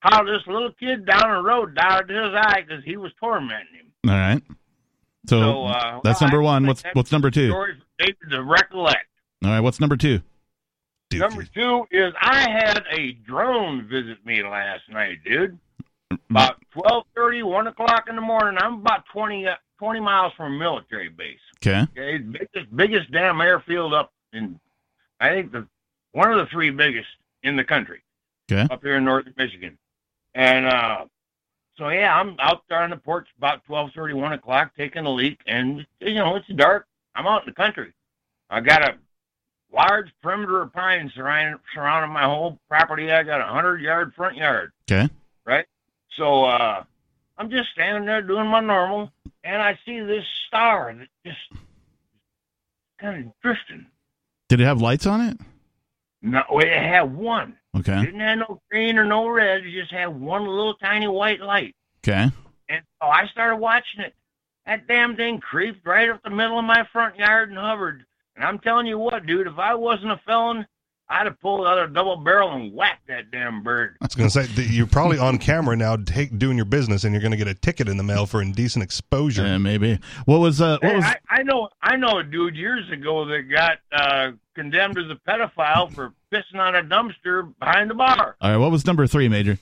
how this little kid down the road died his eye because he was tormenting him. All right. So, So uh, that's well, number one. What's what's number two? Story to recollect. All right. What's number two? Dookie. Number two is I had a drone visit me last night, dude. About twelve thirty, one o'clock in the morning. I'm about 20, uh, 20 miles from a military base. Okay. Okay, biggest biggest damn airfield up in, I think the one of the three biggest in the country. Okay. Up here in northern Michigan, and uh, so yeah, I'm out there on the porch about twelve thirty, one o'clock, taking a leak, and you know it's dark. I'm out in the country. I got a large perimeter of pines surrounding surrounding my whole property. I got a hundred yard front yard. Okay. Right. So uh, I'm just standing there doing my normal, and I see this star that just kind of drifting. Did it have lights on it? No, it had one. Okay. Didn't have no green or no red. It just had one little tiny white light. Okay. And so I started watching it. That damn thing creeped right up the middle of my front yard and hovered. And I'm telling you what, dude, if I wasn't a felon, I'd have pulled out a double barrel and whacked that damn bird. I was going to say that you're probably on camera now, take, doing your business, and you're going to get a ticket in the mail for indecent exposure. Yeah, maybe. What was uh? What was? I, I know, I know a dude years ago that got uh, condemned as a pedophile for pissing on a dumpster behind the bar. All right. What was number three, Major?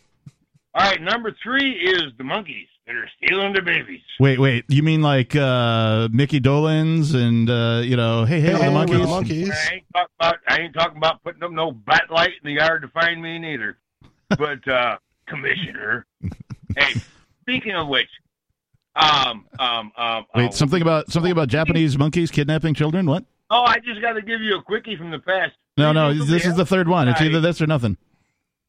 All right, number three is the monkeys that are stealing the babies. Wait, wait. You mean like uh Mickey Dolenz and uh you know, hey, hey, Hey, with the monkeys? the monkeys. I ain't talking about I ain't talking about putting up no bat light in the yard to find me neither. But uh Commissioner. hey, speaking of which, um um um Wait, uh, something about something about Japanese monkeys kidnapping children? What? Oh, I just gotta give you a quickie from the past. No, no. This is the third one. It's either this or nothing.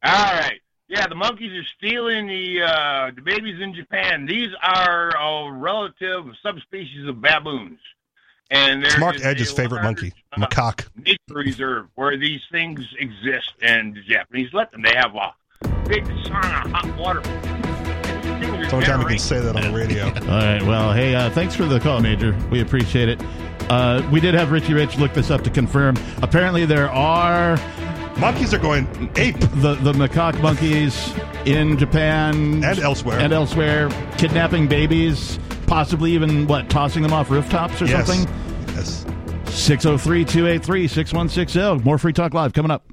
All right. Yeah, the monkeys are stealing the uh, the babies in Japan. These are a relative subspecies of baboons, and It's there Mark Edge's favorite monkey, uh, macaque. nature reserve where these things exist, and the Japanese let them. They have a big sauna, hot water. It's the only time you can say that on the radio. All right. Well, hey, uh, thanks for the call, Major. We appreciate it. Uh, we did have Richie Rich look this up to confirm. Apparently, there are Monkeys are going ape the the macaque monkeys in Japan and elsewhere. and elsewhere kidnapping babies, possibly even what tossing them off rooftops or yes. something. Yes. 603 283 6160. More Free Talk Live coming up.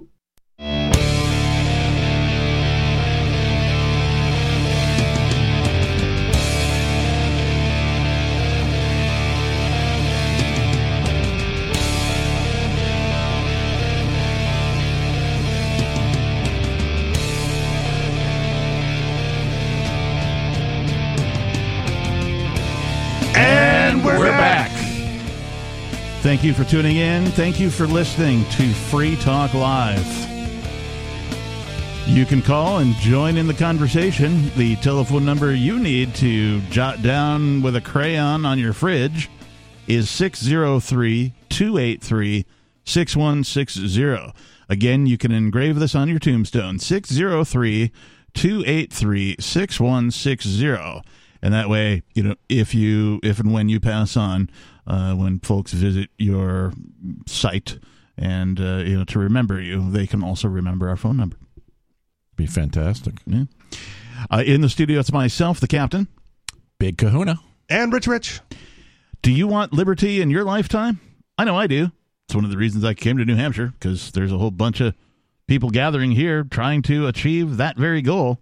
Thank you for tuning in. Thank you for listening to Free Talk Live. You can call and join in the conversation. The telephone number you need to jot down with a crayon on your fridge is 603 283 6160. Again, you can engrave this on your tombstone 603 283 6160. And that way, you know, if you, if and when you pass on, uh, when folks visit your site and, uh, you know, to remember you, they can also remember our phone number. Be fantastic. Yeah. Uh, in the studio, it's myself, the captain. Big kahuna. And Rich Rich. Do you want liberty in your lifetime? I know I do. It's one of the reasons I came to New Hampshire because there's a whole bunch of people gathering here trying to achieve that very goal.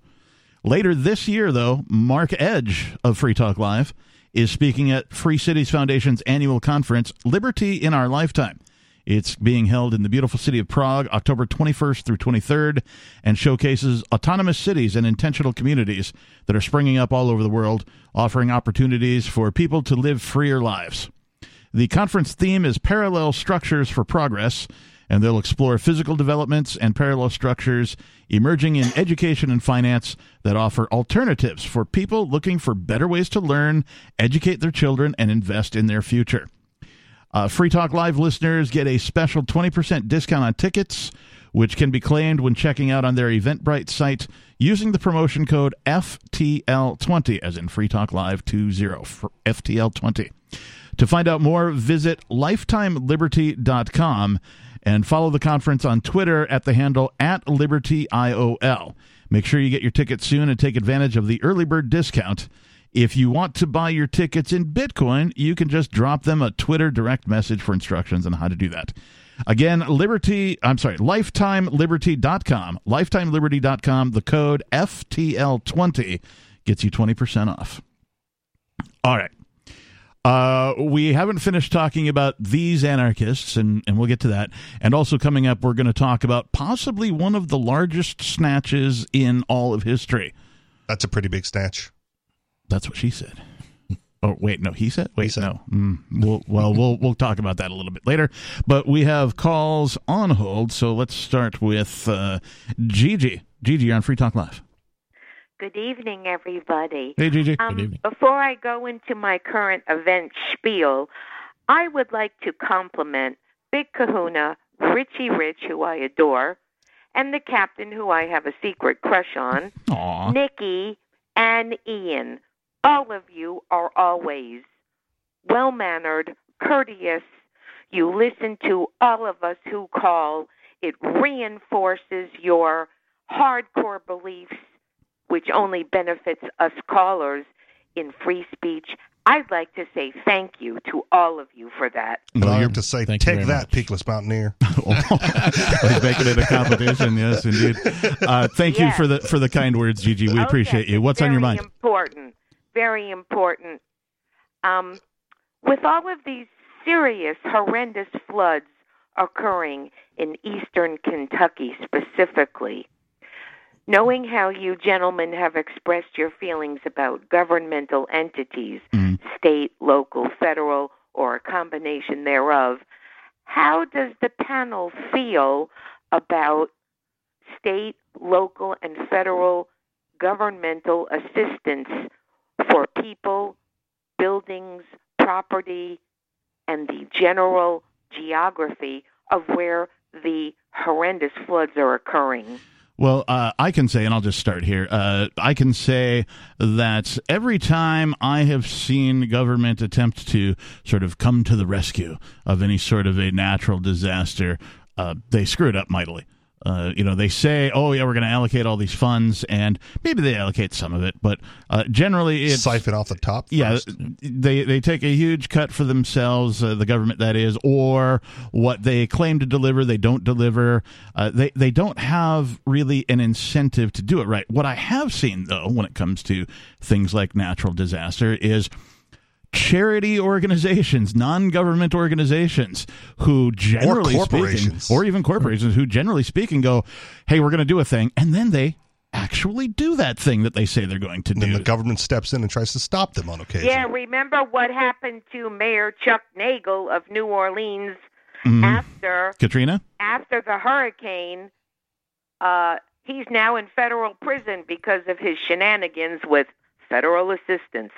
Later this year, though, Mark Edge of Free Talk Live is speaking at Free Cities Foundation's annual conference, Liberty in Our Lifetime. It's being held in the beautiful city of Prague, October 21st through 23rd, and showcases autonomous cities and intentional communities that are springing up all over the world, offering opportunities for people to live freer lives. The conference theme is Parallel Structures for Progress, and they'll explore physical developments and parallel structures emerging in education and finance that offer alternatives for people looking for better ways to learn, educate their children, and invest in their future. Uh, Free Talk Live listeners get a special 20% discount on tickets, which can be claimed when checking out on their Eventbrite site using the promotion code FTL20, as in Free Talk Live 20, FTL20. To find out more, visit lifetimeliberty.com and follow the conference on Twitter at the handle at LibertyIOL. Make sure you get your tickets soon and take advantage of the early bird discount. If you want to buy your tickets in Bitcoin, you can just drop them a Twitter direct message for instructions on how to do that. Again, Liberty, I'm sorry, lifetimeliberty.com. Lifetimeliberty.com. The code FTL20 gets you 20% off. All right. Uh, we haven't finished talking about these anarchists, and, and we'll get to that. And also coming up, we're going to talk about possibly one of the largest snatches in all of history. That's a pretty big snatch. That's what she said. Oh wait, no, he said. Wait, said. no. Mm, we'll, well, we'll we'll talk about that a little bit later. But we have calls on hold, so let's start with uh, Gigi. Gigi, you're on Free Talk Live. Good evening, everybody. Hey, Gigi. Um, Good evening. Before I go into my current event spiel, I would like to compliment Big Kahuna, Richie Rich, who I adore, and the captain, who I have a secret crush on, Aw. Nikki, and Ian. All of you are always well mannered, courteous. You listen to all of us who call. It reinforces your hardcore beliefs, which only benefits us callers in free speech. I'd like to say thank you to all of you for that. And Well, I you're- have to say, thank you take that, much. Peakless Mountaineer. He's making it a competition. Yes, indeed. Uh, thank you for the for the kind words, Gigi. We Oh, appreciate yes, you. it's What's on your mind? Important, very important. Um, with all of these serious, horrendous floods occurring in eastern Kentucky specifically, knowing how you gentlemen have expressed your feelings about governmental entities, Mhm. state, local, federal, or a combination thereof, how does the panel feel about state, local, and federal governmental assistance for people, buildings, property, and the general geography of where the horrendous floods are occurring. Well, uh, I can say, and I'll just start here. Uh, I can say that every time I have seen government attempt to sort of come to the rescue of any sort of a natural disaster, uh, they screw it up mightily. Uh, you know, they say, "Oh yeah, we're going to allocate all these funds," and maybe they allocate some of it, but uh, generally it's siphon off the top. Yeah, first. they they take a huge cut for themselves, uh, the government that is, or what they claim to deliver, they don't deliver. Uh, they they don't have really an incentive to do it right. What I have seen though, when it comes to things like natural disaster, is charity organizations, non-government organizations who generally speaking corporations. or even corporations who generally speaking go, "Hey, we're going to do a thing." And then they actually do that thing that they say they're going to then do. the government steps in and tries to stop them on occasion. Yeah, remember what happened to Mayor Chuck Nagel of New Orleans Mhm. after Katrina? after the hurricane? Uh, he's now in federal prison because of his shenanigans with federal assistance.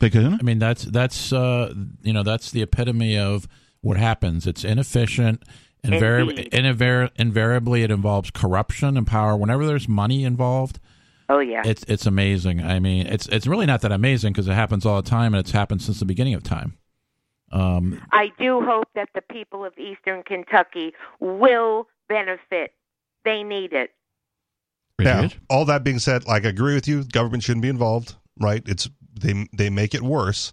Kahuna? I mean, that's that's uh, you know that's the epitome of what happens. It's inefficient. Invariably, Indeed. invar- invariably, it involves corruption and power. Whenever there's money involved, Oh yeah. it's it's amazing. I mean, it's it's really not that amazing because it happens all the time, and it's happened since the beginning of time. Um, I do hope that the people of Eastern Kentucky will benefit. They need it. Now, all that being said, like I agree with you, government shouldn't be involved, right? It's they they make it worse.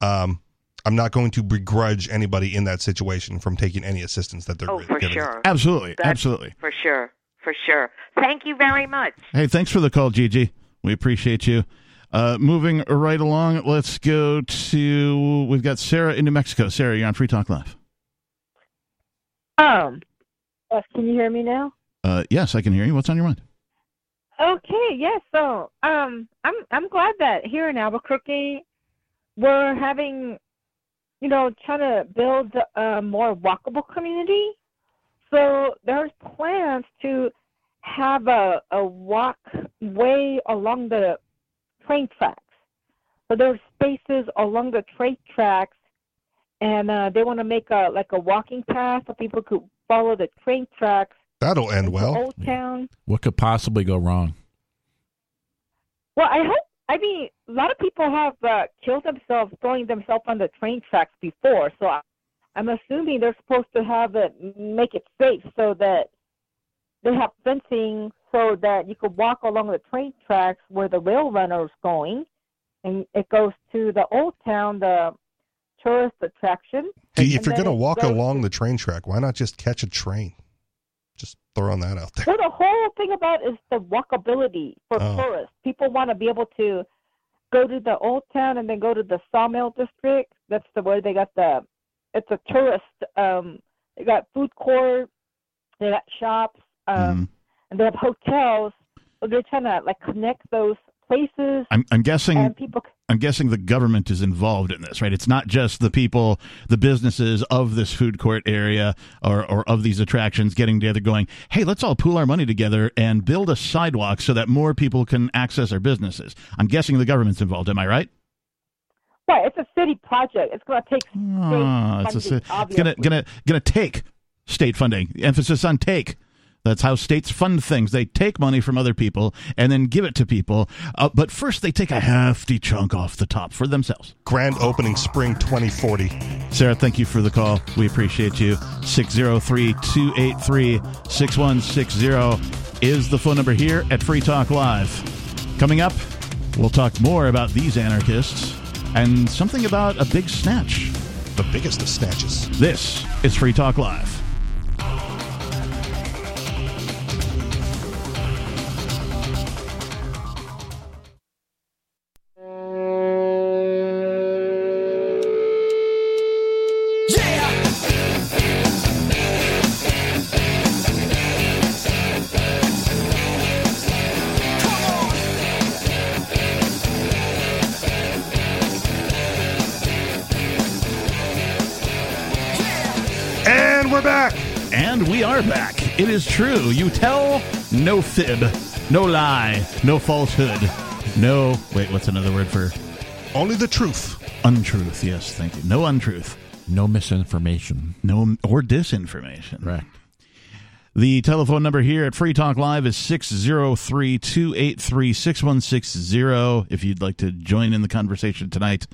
Um, I'm not going to begrudge anybody in that situation from taking any assistance that they're Oh, for giving. sure. Absolutely, That's- absolutely. For sure. For sure. Thank you very much. Hey, thanks for the call, Gigi. We appreciate you. Uh, moving right along, let's go to we've got Sarah in New Mexico. Sarah, you're on Free Talk Live. Um, uh, can you hear me now? Uh, yes, I can hear you. What's on your mind? Okay, yes. So, um, I'm I'm glad that here in Albuquerque, we're having, you know, trying to build a more walkable community. So there's plans to have a a walkway along the train tracks. So there's spaces along the train tracks, and uh, they want to make a like a walking path so people could follow the train tracks. That'll end well. Old Town. what could possibly go wrong? Well, I hope. I mean, a lot of people have uh, killed themselves throwing themselves on the train tracks before, so I, I'm assuming they're supposed to have it make it safe so that they have fencing so that you could walk along the train tracks where the rail runner is going, and it goes to the old town, the tourist attraction. Hey, if you're going to walk goes along the train track, why not just catch a train? Throwing that out there. Well, the whole thing about is the walkability for Oh. tourists. People want to be able to go to the old town and then go to the sawmill district. That's the where they got the. It's a tourist. Um, they got food court. They got shops. Um, Mhm. and they have hotels. So they're trying to like connect those places I'm, I'm guessing. people. I'm guessing the government is involved in this, right? It's not just the people, the businesses of this food court area or, or of these attractions getting together going, hey, let's all pool our money together and build a sidewalk so that more people can access our businesses. I'm guessing the government's involved. Am I right? Right, it's a city project. It's going to take state Ah, it's, a, it's gonna gonna gonna take state funding. Emphasis on take. That's how states fund things. They take money from other people and then give it to people. Uh, but first, they take a hefty chunk off the top for themselves. Grand opening spring 2040. Sarah, thank you for the call. We appreciate you. 603 283 6160 is the phone number here at Free Talk Live. Coming up, we'll talk more about these anarchists and something about a big snatch. The biggest of snatches. This is Free Talk Live. And we're back. And we are back. It is true. You tell no fib, no lie, no falsehood, no. Wait, what's another word for Only the truth. untruth? Yes, thank you. No untruth. No misinformation. No or disinformation. Correct. The telephone number here at Free Talk Live is 603 283 6160 if you'd like to join in the conversation tonight.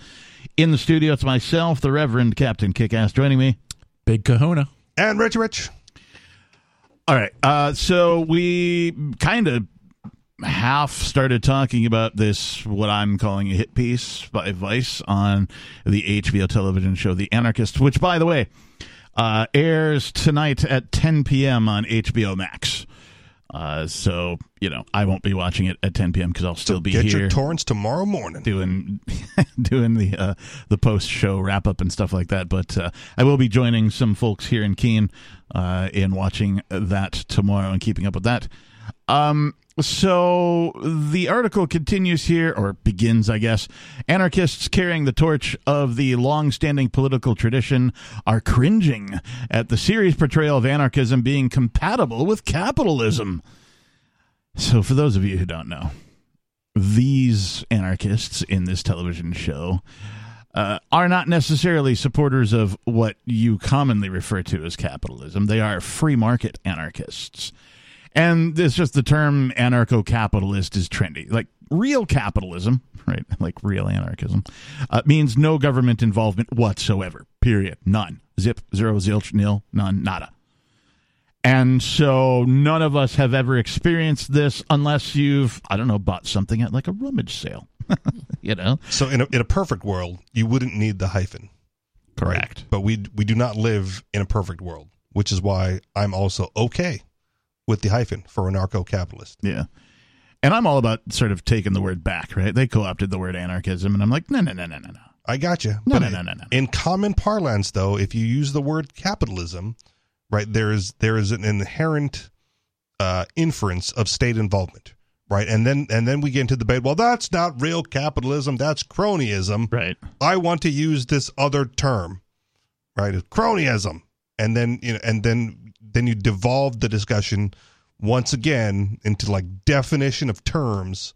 In the studio, it's myself, the Reverend Captain Kickass, joining me. Big kahuna. And Rich Rich. All right. Uh, so we kind of half started talking about this, what I'm calling a hit piece by Vice on the HBO television show The Anarchist, which, by the way, uh, airs tonight at 10 p.m. on HBO Max. Uh, so you know, I won't be watching it at 10 p.m. because I'll still So be get here your torrents tomorrow morning. doing doing the uh, the post show wrap up and stuff like that. But uh, I will be joining some folks here in Keene uh, in watching that tomorrow and keeping up with that. Um, so the article continues here, or begins, I guess. Anarchists carrying the torch of the long-standing political tradition are cringing at the series portrayal of anarchism being compatible with capitalism. So, for those of you who don't know, these anarchists in this television show uh, are not necessarily supporters of what you commonly refer to as capitalism. They are free market anarchists. And it's just the term anarcho capitalist is trendy. Like real capitalism, right? Like real anarchism, uh, means no government involvement whatsoever. Period. None. Zip, zero, zilch, nil, none, nada. And so none of us have ever experienced this unless you've, I don't know, bought something at like a rummage sale. you know? So in a, in a perfect world, you wouldn't need the hyphen. Correct. But we we do not live in a perfect world, which is why I'm also okay with the hyphen for anarcho capitalist. Yeah. And I'm all about sort of taking the word back, right? They co opted the word anarchism, and I'm like, no, no, no, no, no, no. I got you. No, But no, no, no, no. In common parlance, though, if you use the word capitalism, right, there is there is an inherent uh, inference of state involvement, right? And then and then we get into the debate. Well, that's not real capitalism. That's cronyism. Right. I want to use this other term, right? Cronyism, and then you know, and then then you devolve the discussion once again into like definition of terms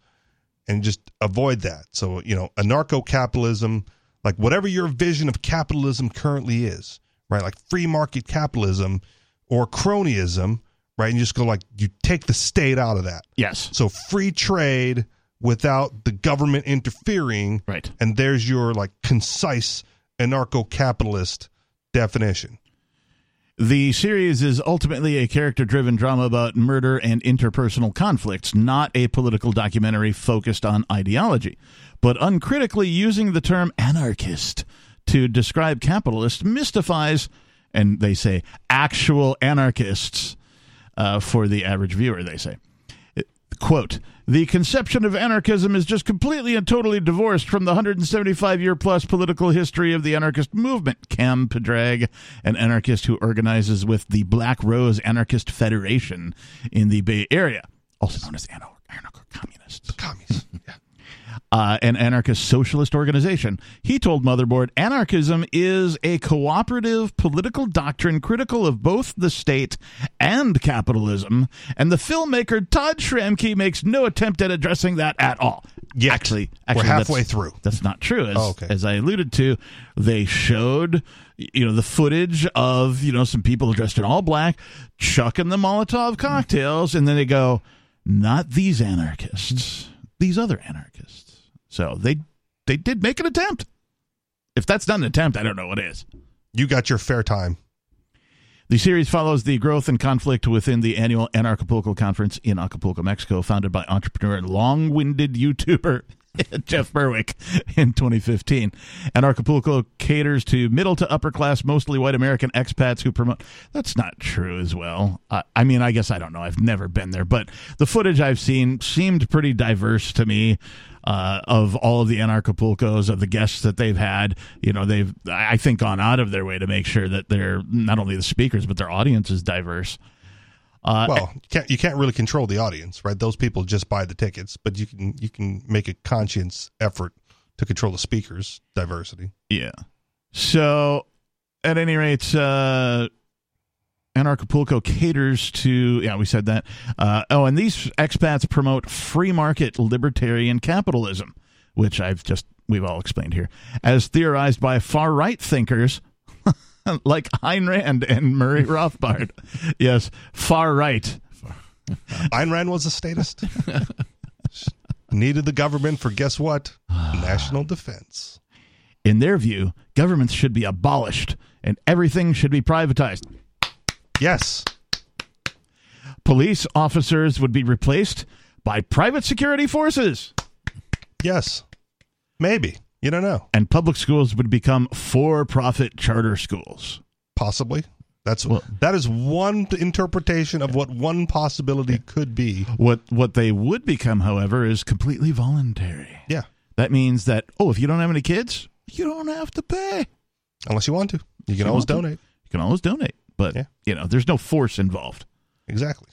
and just avoid that. So, you know, anarcho capitalism, like whatever your vision of capitalism currently is, right? Like free market capitalism or cronyism, right? And you just go like, you take the state out of that. Yes. So free trade without the government interfering. Right. And there's your like concise anarcho capitalist definition. The series is ultimately a character driven drama about murder and interpersonal conflicts, not a political documentary focused on ideology. But uncritically using the term anarchist to describe capitalists mystifies, and they say, actual anarchists uh, for the average viewer, they say. Quote, the conception of anarchism is just completely and totally divorced from the 175 year plus political history of the anarchist movement. Cam Pedrag, an anarchist who organizes with the Black Rose Anarchist Federation in the Bay Area, also known as anarcho communists. Communists. yeah. Uh, an anarchist socialist organization. He told Motherboard anarchism is a cooperative political doctrine critical of both the state and capitalism, and the filmmaker Todd Schramke makes no attempt at addressing that at all. Yet. Actually, We're halfway that's, through. That's not true. As, Oh, okay. as I alluded to, they showed you know the footage of you know some people dressed in all black chucking the Molotov cocktails, and then they go, "Not these anarchists, these other anarchists." So they they did make an attempt. If that's not an attempt, I don't know what is. You got your fair time. The series follows the growth and conflict within the annual Anarchapulco conference in Acapulco, Mexico, founded by entrepreneur and long winded YouTuber Jeff Berwick in 2015. Anarchapulco caters to middle to upper class, mostly white American expats who promote. That's not true as well. Uh, I mean, I guess I don't know. I've never been there, but the footage I've seen seemed pretty diverse to me. Uh, of all of the Anarchapulcos, of the guests that they've had, you know, they've, I think, gone out of their way to make sure that they're not only the speakers, but their audience is diverse. Uh, Well, you can't you can't really control the audience, right? Those people just buy the tickets, but you can you can make a conscious effort to control the speakers diversity. Yeah. So, at any rate, uh, Anarchapulco caters to, yeah, we said that. Uh, oh, and these expats promote free market libertarian capitalism, which I've just, we've all explained here, as theorized by far right thinkers. like Ayn Rand and Murray Rothbard. yes, far right. Ayn Rand was a statist. Needed the government for guess what? National defense. In their view, governments should be abolished and everything should be privatized. Yes. Police officers would be replaced by private security forces. Yes. Maybe. You don't know. And public schools would become for profit charter schools. Possibly. That's Well- that is one interpretation of what one possibility could be. What what they would become, however, is completely voluntary. Yeah. That means that oh, if you don't have any kids, you don't have to pay. Unless you want to. You can you always want to. donate. You can always donate, but Yeah. you know, there's no force involved. Exactly.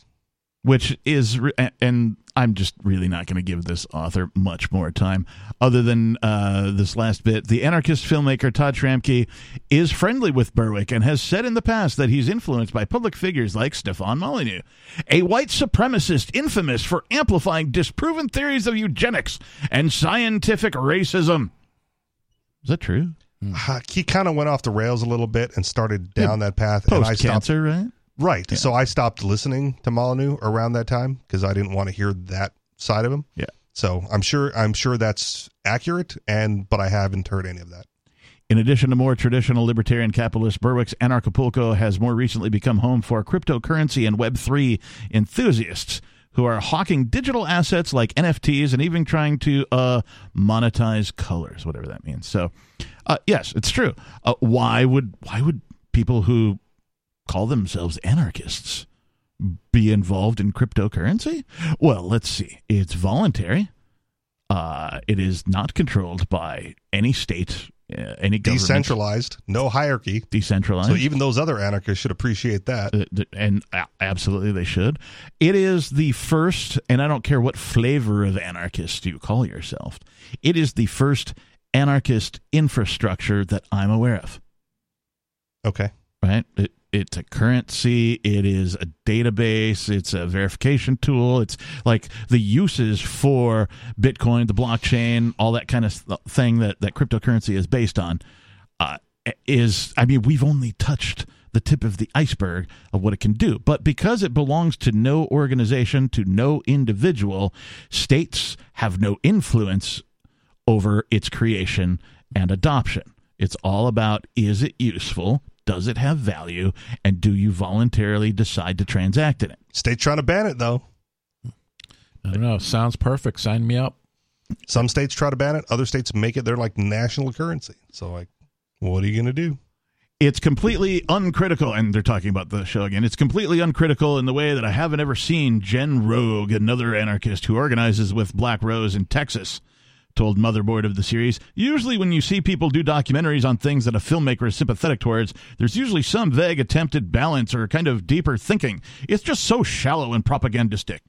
which is and i'm just really not going to give this author much more time other than uh, this last bit the anarchist filmmaker todd schramke is friendly with berwick and has said in the past that he's influenced by public figures like stefan molyneux a white supremacist infamous for amplifying disproven theories of eugenics and scientific racism is that true Uh, He kind of went off the rails a little bit and started down that path. and I post stopped. cancer right Right. So I stopped listening to Molyneux around that time because I didn't want to hear that side of him. Yeah. So I'm sure I'm sure that's accurate, and but I haven't heard any of that. In addition to more traditional libertarian capitalist, Berwick's Anarchapulco has more recently become home for cryptocurrency and Web3 enthusiasts who are hawking digital assets like NFTs and even trying to uh, monetize colors, whatever that means. So, uh, yes, it's true. Uh, why would why would people who call themselves anarchists be involved in cryptocurrency? Well, let's see. It's voluntary. Uh, it is not controlled by any state, uh, any government. Decentralized, no hierarchy. Decentralized. So even those other anarchists should appreciate that. Uh, and absolutely they should. It is the first, and I don't care what flavor of anarchist you call yourself, it is the first anarchist infrastructure that I'm aware of. Okay. Right? It, it's a currency. It is a database. It's a verification tool. It's like the uses for Bitcoin, the blockchain, all that kind of thing that, that cryptocurrency is based on. Uh, is I mean, we've only touched the tip of the iceberg of what it can do. But because it belongs to no organization, to no individual, states have no influence over its creation and adoption. It's all about is it useful? Does it have value? And do you voluntarily decide to transact in it? State's trying to ban it though. I don't know. Sounds perfect. Sign me up. Some states try to ban it. Other states make it their like national currency. So like, what are you gonna do? It's completely uncritical, and they're talking about the show again. It's completely uncritical in the way that I haven't ever seen Jen Rogue, another anarchist who organizes with Black Rose in Texas, told Motherboard of the series. Usually, when you see people do documentaries on things that a filmmaker is sympathetic towards, there's usually some vague attempt at balance or kind of deeper thinking. It's just so shallow and propagandistic.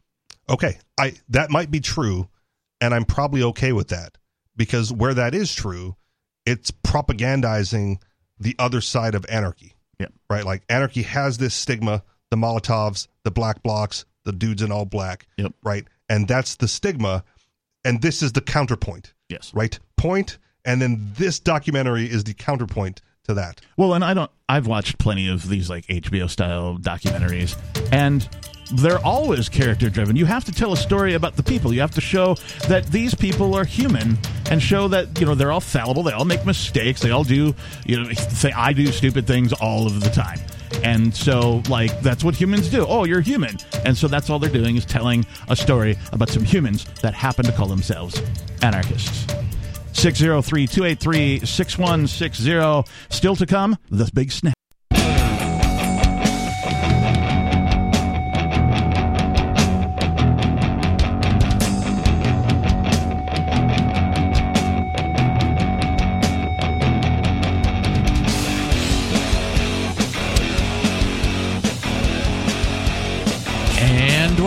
Okay, I that might be true, and I'm probably okay with that because where that is true, it's propagandizing the other side of anarchy. Yeah. Right? Like anarchy has this stigma, the Molotovs, the black blocs, the dudes in all black. Yep. Right? And that's the stigma and this is the counterpoint. Yes. Right? Point and then this documentary is the counterpoint to that. Well, and I don't. I've watched plenty of these like HBO style documentaries, and they're always character driven. You have to tell a story about the people. You have to show that these people are human, and show that you know they're all fallible. They all make mistakes. They all do. You know, say I do stupid things all of the time. And so, like, that's what humans do. Oh, you're human. And so that's all they're doing is telling a story about some humans that happen to call themselves anarchists. 603 283 6160. Still to come, the big snap.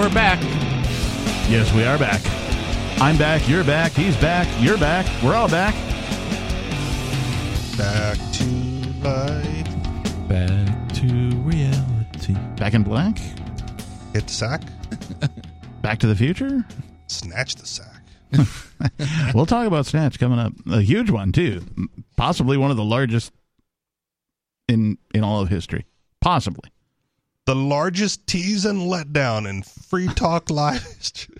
We're back. Yes, we are back. I'm back. You're back. He's back. You're back. We're all back. Back to life. Back to reality. Back in black. Hit the sack. Back to the future. Snatch the sack. we'll talk about Snatch coming up. A huge one, too. Possibly one of the largest in in all of history, possibly. The largest tease and letdown in Free Talk Live history.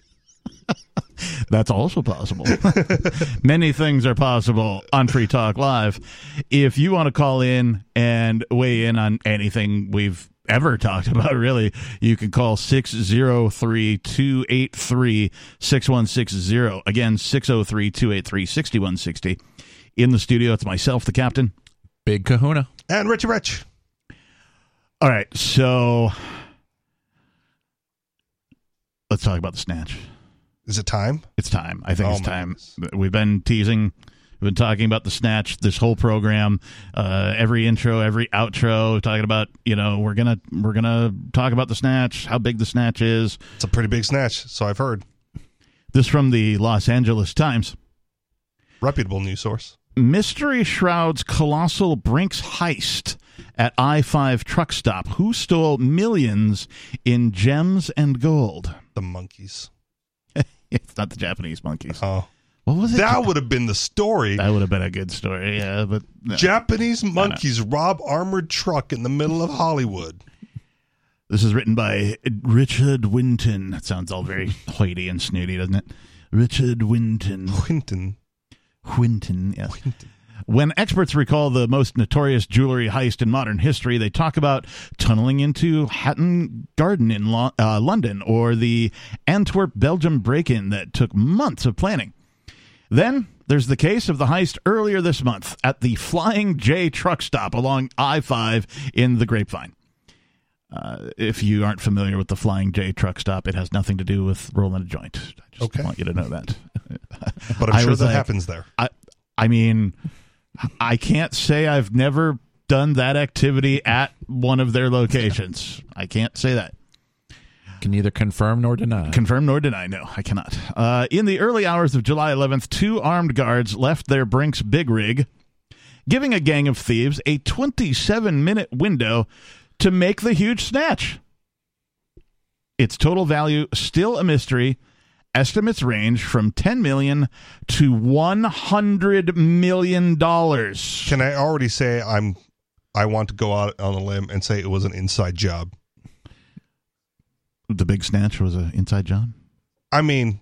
That's also possible. Many things are possible on Free Talk Live. If you want to call in and weigh in on anything we've ever talked about, really, you can call 603 283 6160. Again, 603 283 6160. In the studio, it's myself, the captain. Big kahuna. And Richie Rich. All right, so let's talk about the snatch. Is it time? It's time. I think Oh, it's time. We've been teasing. We've been talking about the snatch this whole program. Uh, every intro, every outro, talking about you know we're gonna we're gonna talk about the snatch, how big the snatch is. It's a pretty big snatch, so I've heard. This from the Los Angeles Times. Reputable news source. Mystery shrouds colossal Brinks heist at I 5 truck stop. Who stole millions in gems and gold? The monkeys. it's not the Japanese monkeys. Oh. What was it? That would have been the story. That would have been a good story, yeah. But no. Japanese monkeys rob armored truck in the middle of Hollywood. This is written by Richard Winton. That sounds all very hoity and snooty, doesn't it? Richard Winton. Winton. Winton, yes. When experts recall the most notorious jewelry heist in modern history, they talk about tunneling into Hatton Garden in Lo- uh, London or the Antwerp, Belgium break in that took months of planning. Then there's the case of the heist earlier this month at the Flying J truck stop along I 5 in the Grapevine. Uh, if you aren't familiar with the Flying J truck stop, it has nothing to do with rolling a joint. I just Okay. want you to know that. But I'm sure that like- happens there. I, I mean, I can't say I've never done that activity at one of their locations. I can't say that. Can neither confirm nor deny. Confirm nor deny. No, I cannot. Uh, in the early hours of July 11th, two armed guards left their Brinks big rig, giving a gang of thieves a 27 minute window to make the huge snatch. Its total value still a mystery. Estimates range from 10 million to 100 million dollars. Can I already say I'm I want to go out on a limb and say it was an inside job? The big snatch was an inside job. I mean,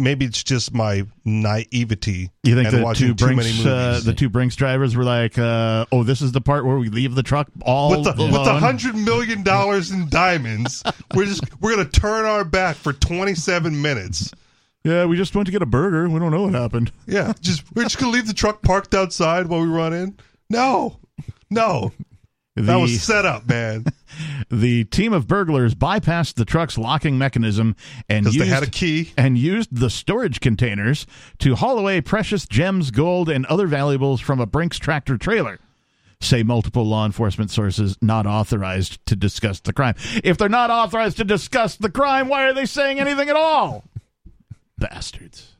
maybe it's just my naivety. You think and the two too Brinks, many uh, movies. the two Brinks drivers were like, uh, "Oh, this is the part where we leave the truck all with the alone." with the hundred million dollars in diamonds, we're just we're gonna turn our back for twenty seven minutes. Yeah, we just went to get a burger. We don't know what happened. Yeah, just we're just gonna leave the truck parked outside while we run in. No, no, that was set up, man. The team of burglars bypassed the truck's locking mechanism and used, they had a key. and used the storage containers to haul away precious gems, gold, and other valuables from a Brinks tractor trailer. Say multiple law enforcement sources not authorized to discuss the crime. If they're not authorized to discuss the crime, why are they saying anything at all? Bastards.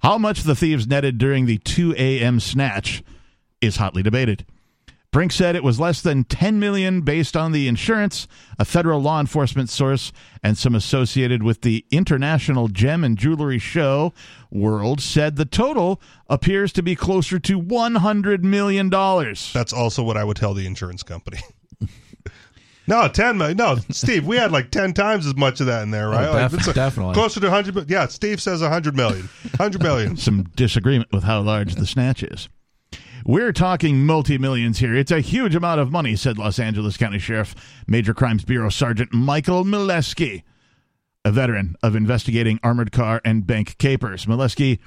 How much the thieves netted during the 2 a.m. snatch is hotly debated. Brink said it was less than 10 million based on the insurance, a federal law enforcement source, and some associated with the International Gem and Jewelry Show world said the total appears to be closer to 100 million dollars. That's also what I would tell the insurance company. No, ten million. No, Steve, we had like ten times as much of that in there, oh, right? Oh, Like, def- it's a- definitely. closer to hundred. Yeah, Steve says hundred million. Hundred million. Some disagreement with how large the snatch is. We're talking multi millions here. It's a huge amount of money, said Los Angeles County Sheriff Major Crimes Bureau Sergeant Michael Mileski, a veteran of investigating armored car and bank capers. Mileski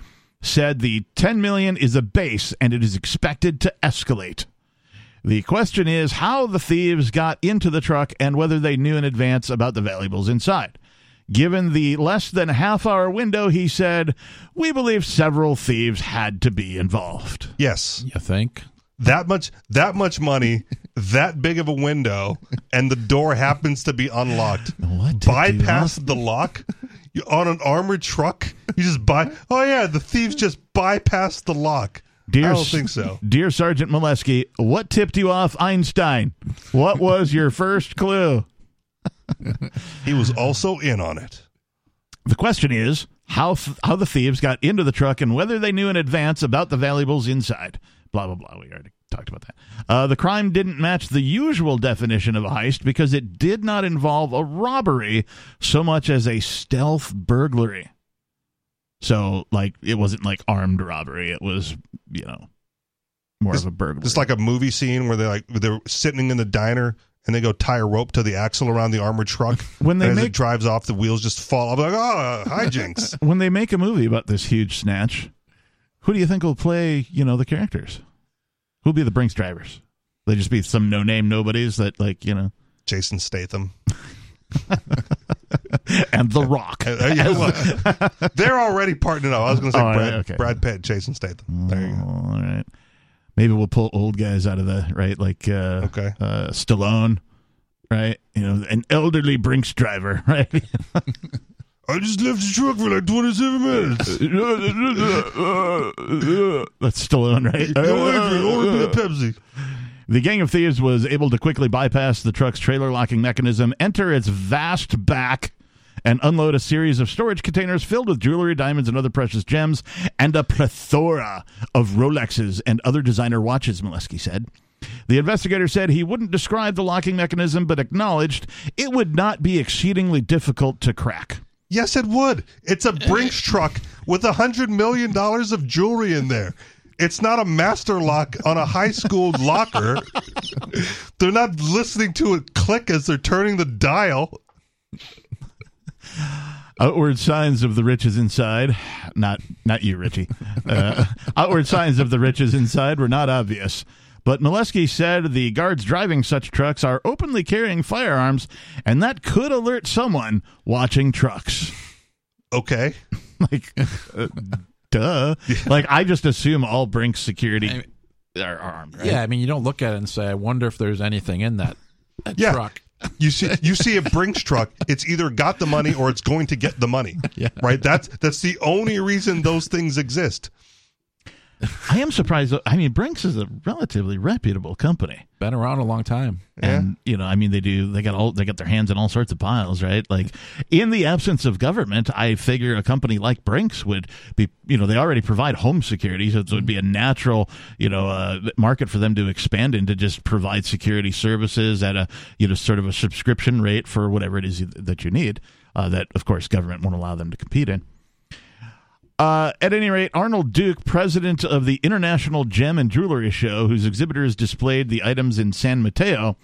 said the 10 million is a base and it is expected to escalate. The question is how the thieves got into the truck and whether they knew in advance about the valuables inside. Given the less than half hour window, he said, We believe several thieves had to be involved. Yes, You think? that much. That much money. that big of a window, and the door happens to be unlocked. What did Bypass the lock. You on an armored truck. You just buy. Oh yeah, the thieves just bypassed the lock. Dear, I don't think so. Dear Sergeant Molesky, what tipped you off Einstein? What was your first clue? He was also in on it. The question is how how the thieves got into the truck and whether they knew in advance about the valuables inside. Blah blah blah. We already talked about that. Uh, the crime didn't match the usual definition of a heist because it did not involve a robbery so much as a stealth burglary. So, like, it wasn't like armed robbery. It was, you know, more It's- of a burglary. It's like a movie scene where they're like they're sitting in the diner and they go tie a rope to the axle around the armored truck. When they and as make- it drives off, the wheels just fall. I'm like, oh, hijinks. when they make a movie about this huge snatch, who do you think will play, you know, the characters? Who'll be the Brinks drivers? They just be some no-name nobodies that, like, you know, Jason Statham. and The Rock. Uh, yeah, well, they're already partnering up. I was going to say Oh, Brad, okay. Brad Pitt, Jason Statham. There you go. All right. Maybe we'll pull old guys out of the right, like uh, Okay. uh, Stallone, right? You know, an elderly Brinks driver, right? I just left the truck for like 27 minutes. That's Stallone, right? Order me a Pepsi. The gang of thieves was able to quickly bypass the truck's trailer locking mechanism, enter its vast back, and unload a series of storage containers filled with jewelry, diamonds, and other precious gems, and a plethora of Rolexes and other designer watches, Molesky said. The investigator said he wouldn't describe the locking mechanism, but acknowledged it would not be exceedingly difficult to crack. Yes, it would. It's a Brinks eh. truck with a hundred million dollars of jewelry in there. It's not a master lock on a high school locker. They're not listening to it click as they're turning the dial. Outward signs of the riches inside, not not you, Richie. Uh, outward signs of the riches inside were not obvious. But Molesky said the guards driving such trucks are openly carrying firearms, and that could alert someone watching trucks. Okay. like, uh, duh. Like, I just assume all Brinks security are armed. Right? Yeah, I mean, you don't look at it and say, "I wonder if there's anything in that, that Yeah. truck." You see, you see a Brinks truck. It's either got the money or it's going to get the money. Yeah. Right. That's that's the only reason those things exist. I am surprised. I mean, Brinks is a relatively reputable company. Been around a long time. and you know i mean they do they got all they got their hands in all sorts of piles right like in the absence of government i figure a company like brinks would be you know they already provide home security so it would be a natural you know uh, market for them to expand into just provide security services at a you know sort of a subscription rate for whatever it is that you need uh, that of course government won't allow them to compete in uh, at any rate, Arnold Duke, president of the International Gem and Jewelry Show, whose exhibitors displayed the items in San Mateo,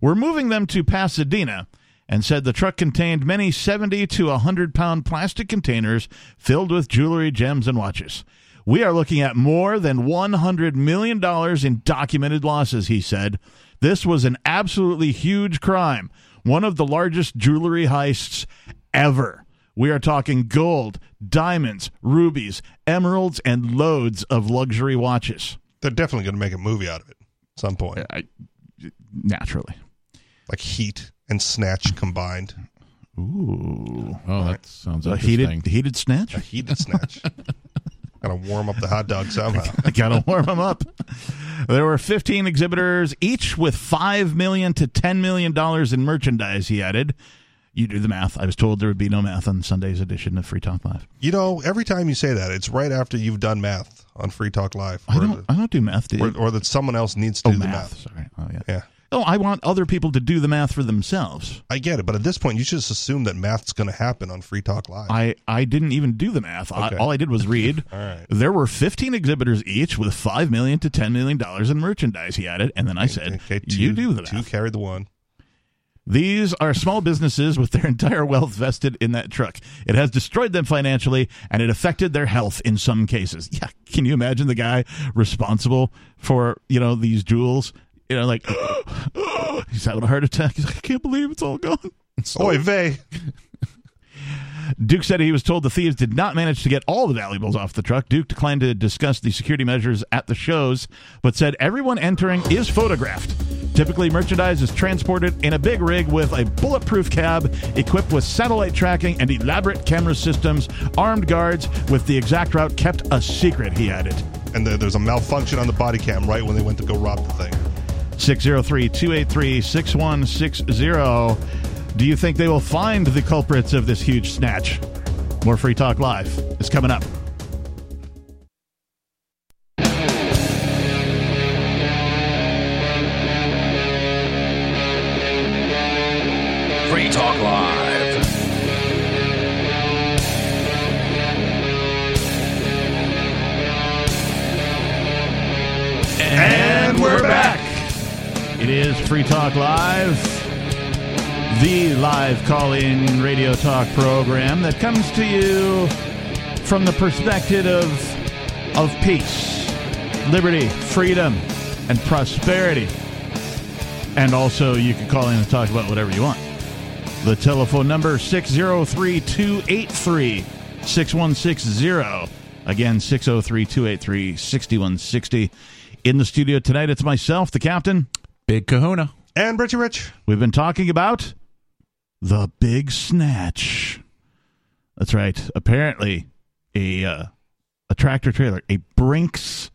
were moving them to Pasadena and said the truck contained many 70 to 100 pound plastic containers filled with jewelry, gems, and watches. We are looking at more than $100 million in documented losses, he said. This was an absolutely huge crime, one of the largest jewelry heists ever. We are talking gold, diamonds, rubies, emeralds, and loads of luxury watches. They're definitely going to make a movie out of it at some point. I, naturally. Like Heat and Snatch combined. Ooh. Oh, that sounds A interesting. heated, heated snatch? A heated snatch. Gotta warm up the hot dog somehow. I gotta warm them up. There were 15 exhibitors, each with five million to 10 million dollars in merchandise. He added, "You do the math." I was told there would be no math on Sunday's edition of Free Talk Live. You know, every time you say that, it's right after you've done math on Free Talk Live. I don't. I don't do math. Do you? or, or that someone else needs to oh, do the math. math. Sorry. Oh, yeah. Yeah. Oh, I want other people to do the math for themselves. I get it, but at this point, you should just assume that math's going to happen on Free Talk Live. I, I didn't even do the math. I, all I did was read. All right. There were 15 exhibitors each with 5 million to 10 million dollars in merchandise. He added, and then I said, Okay, two, "You do the Two math." carried the one. These are small businesses with their entire wealth vested in that truck. It has destroyed them financially and it affected their health in some cases. Yeah, can you imagine the guy responsible for, you know, these jewels? You know, like he's having a heart attack. He's like, I can't believe it's all gone. Oy vey. Duke said he was told the thieves did not manage to get all the valuables off the truck. Duke declined to discuss the security measures at the shows, but said everyone entering is photographed. Typically, merchandise is transported in a big rig with a bulletproof cab equipped with satellite tracking and elaborate camera systems, armed guards with the exact route kept a secret, he added. And there- there's a malfunction on the body cam right when they went to go rob the thing. 603 283 6160. Do you think they will find the culprits of this huge snatch? More Free Talk Live is coming up. Free Talk Live. And we're back. It is Free Talk Live the live call in radio talk program that comes to you from the perspective of, of peace, liberty, freedom, and prosperity. And also, you can call in and talk about whatever you want. The telephone number 603 283 6160. Again, 603 283 6160. In the studio tonight, it's myself, the captain, Big Kahuna. And Richie Rich. We've been talking about the big snatch. That's right. Apparently, a uh, a tractor trailer, a Brinks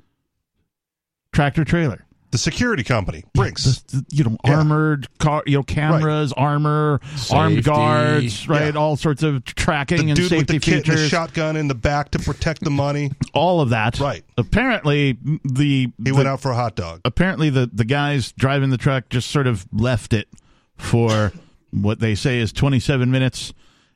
tractor trailer. The security company, Brinks. The- the- you know, Yeah. armored car, you know, cameras, armor, armed guards, right? Yeah. All sorts of tracking the and dude with safety the kit and the features. shotgun in the back to protect the money. all of that. Right. Apparently, the He the- went out for a hot dog. apparently the the guys driving the truck just sort of left it for what they say is 27 minutes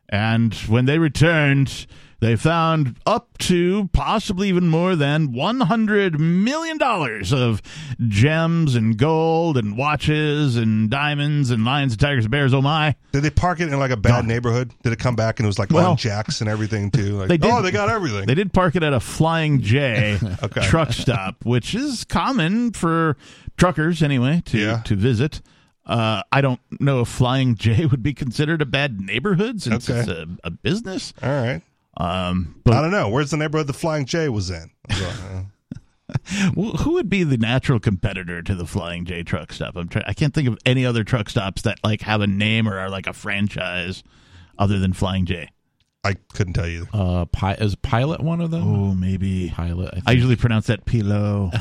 and when they returned they found up to possibly even more than 100 million dollars of gems and gold and watches and diamonds and lions and tigers and bears oh my Did they park it in like a bad neighborhood? Did it come back and it was like Well, on jacks and everything too? Like, they did- oh, they got everything. They did park it at a Flying J Okay. truck stop, which is common for truckers anyway to Yeah. to visit. Uh, I don't know if Flying J would be considered a bad neighborhood since Okay. it's a, a business. All right. Um, I don't know. Where's the neighborhood the Flying J was in? wh- who would be the natural competitor to the Flying J truck stop? I'm trying. I can't think of any other truck stops that like have a name or are like a franchise other than Flying J. I couldn't tell you. Uh, Pi- is Pilot one of them? Oh, maybe. Pilot. I, think. I usually pronounce that Pilo.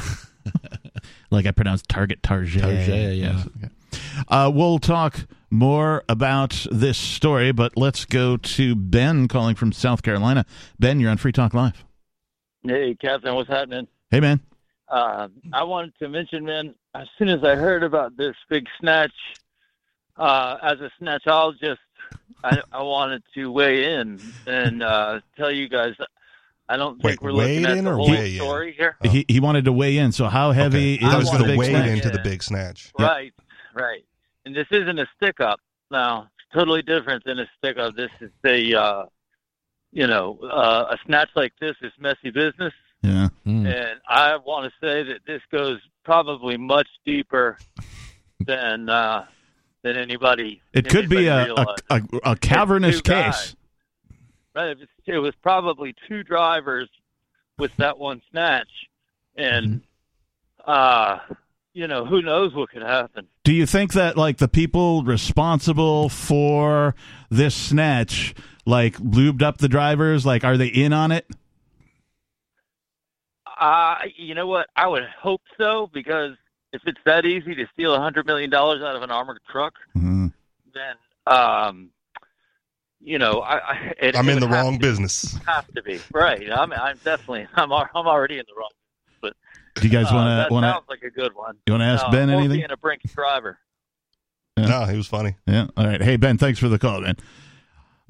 like I pronounce Target Target. Target, yes. Uh, we'll talk more about this story, but let's go to Ben calling from South Carolina. Ben, you're on Free Talk Live. Hey, Captain, what's happening? Hey, man. Uh, I wanted to mention, man, as soon as I heard about this big snatch, uh, as a snatchologist, I, I wanted to weigh in and uh, tell you guys I don't think Wait, we're weigh looking at in the or whole weigh in? story here. He he wanted to weigh in. So how heavy Okay. I is was the going to big wade snatch? into the big snatch. Yep. Right, right. And this isn't a stick up. Now, it's totally different than a stick up. This is a, uh, you know, uh, a snatch like this is messy business. Yeah. Hmm. And I want to say that this goes probably much deeper than uh, than anybody. It could be a, a, a, a cavernous case. Right, it was, probably two drivers with that one snatch, and uh, you know who knows what could happen. Do you think that like the people responsible for this snatch like lubed up the drivers? Like, are they in on it? Uh, you know what? I would hope so because if it's that easy to steal a hundred million dollars out of an armored truck, Mhm. then um, you know, I, I it, I'm it in the wrong to- business. Have to be right. I'm I'm definitely I'm I'm already in the wrong. But Do you guys uh, want that to want to sounds like a good one. you want to ask No, Ben or anything? Being a Brinks driver. Yeah. No, he was funny. Yeah. All right. Hey Ben, thanks for the call, man.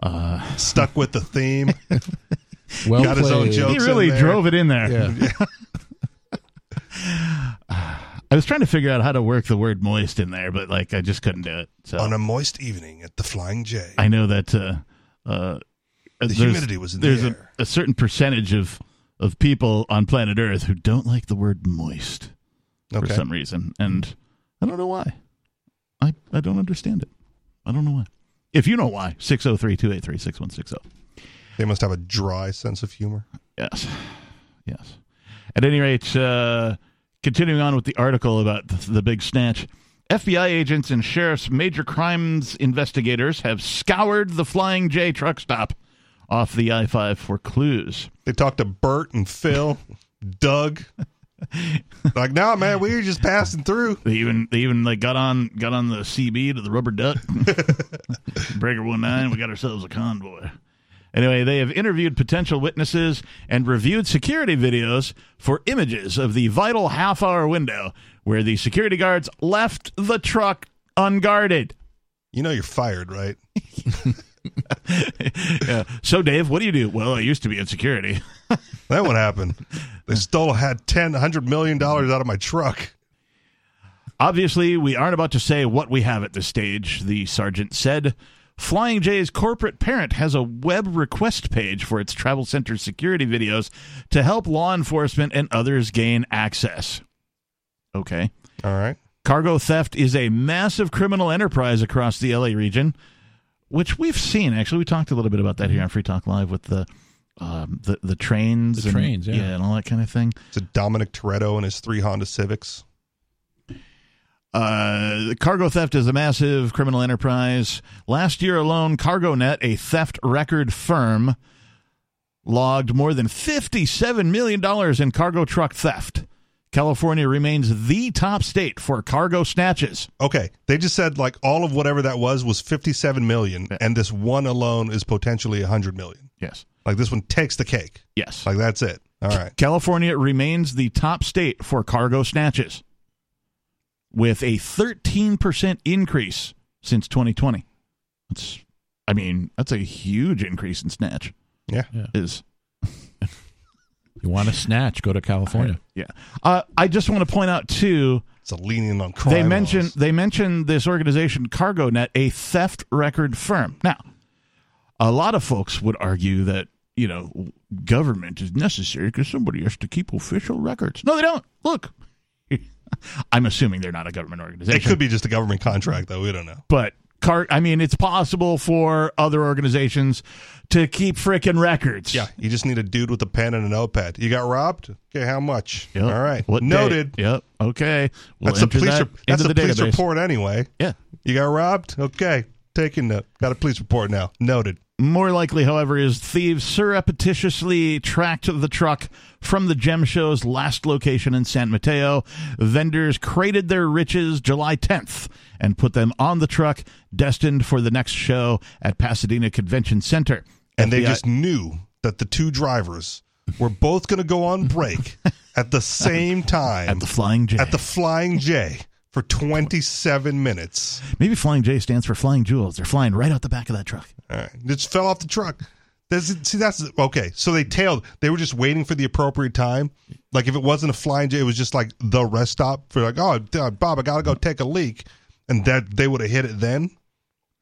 Uh, Stuck with the theme. Well Got his own played. jokes he really in there. drove it in there. Yeah. I was trying to figure out how to work the word moist in there, but like I just couldn't do it. So On a moist evening at the Flying J. I know that uh, uh, The humidity was in the there's air. A, a certain percentage of of people on planet Earth who don't like the word moist for some reason, and I don't know why. I I don't understand it. I don't know why. If you know why, 603-283-6160. They must have a dry sense of humor. Yes. Yes. At any rate, uh, continuing on with the article about the, the big snatch, FBI agents and sheriff's major crimes investigators have scoured the Flying J truck stop off the I 5 for clues. They talked to Bert and Phil, Doug. like, no, man, we were just passing through. They even they even like got on got on the CB to the rubber duck. Breaker one nine, we got ourselves a convoy. Anyway, they have interviewed potential witnesses and reviewed security videos for images of the vital half hour window where the security guards left the truck unguarded. You know you're fired, right? yeah. So, Dave, what do you do? Well, I used to be in security. Then what happened? They stole had ten hundred million dollars out of my truck. Obviously, we aren't about to say what we have at this stage, the sergeant said. Flying J's corporate parent has a web request page for its travel center security videos to help law enforcement and others gain access. Okay. All right. Cargo theft is a massive criminal enterprise across the LA region, which we've seen. Actually, we talked a little bit about that here on Free Talk Live with the um, the the trains, The and, trains, yeah. and all that kind of thing. It's a Dominic Toretto and his three Honda Civics. Uh, cargo theft is a massive criminal enterprise. Last year alone, CargoNet, a theft record firm, logged more than $57 million in cargo truck theft. California remains the top state for cargo snatches. Okay, they just said like all of whatever that was was fifty-seven million, and this one alone is potentially hundred million. Yes. Like this one takes the cake. Yes. Like that's it. All right. California remains the top state for cargo snatches with a 13% increase since 2020. That's I mean, that's a huge increase in snatch. Yeah. Is You want to snatch? Go to California. Yeah. Uh, I just want to point out too. It's a leaning on crime. They mention laws. they mentioned this organization CargoNet, a theft record firm. Now, a lot of folks would argue that you know government is necessary because somebody has to keep official records. No, they don't. Look, I'm assuming they're not a government organization. It could be just a government contract, though. We don't know. but car. I mean, it's possible for other organizations to keep frickin' records. Yeah, you just need a dude with a pen and a notepad. You got robbed? Okay, how much? Yep. All right. What Noted. date? Yep. Okay. We'll That's a police. that rep- that's a police database. report anyway. Yeah. You got robbed? Okay. Taking note. Got a police report now. Noted. More likely, however, is thieves surreptitiously tracked the truck from the gem show's last location in San Mateo. Vendors crated their riches July 10th and put them on the truck destined for the next show at Pasadena Convention Center. And they just knew that the two drivers were both going to go on break at the same time at the Flying J. at the Flying J for 27 minutes. Maybe Flying J stands for Flying Jewels. They're flying right out the back of that truck. All right. Just fell off the truck. There's, see, that's okay. So they tailed. They were just waiting for the appropriate time. Like if it wasn't a flying J, it was just like the rest stop for like, oh, uh, Bob, I gotta go take a leak, and that they would have hit it then.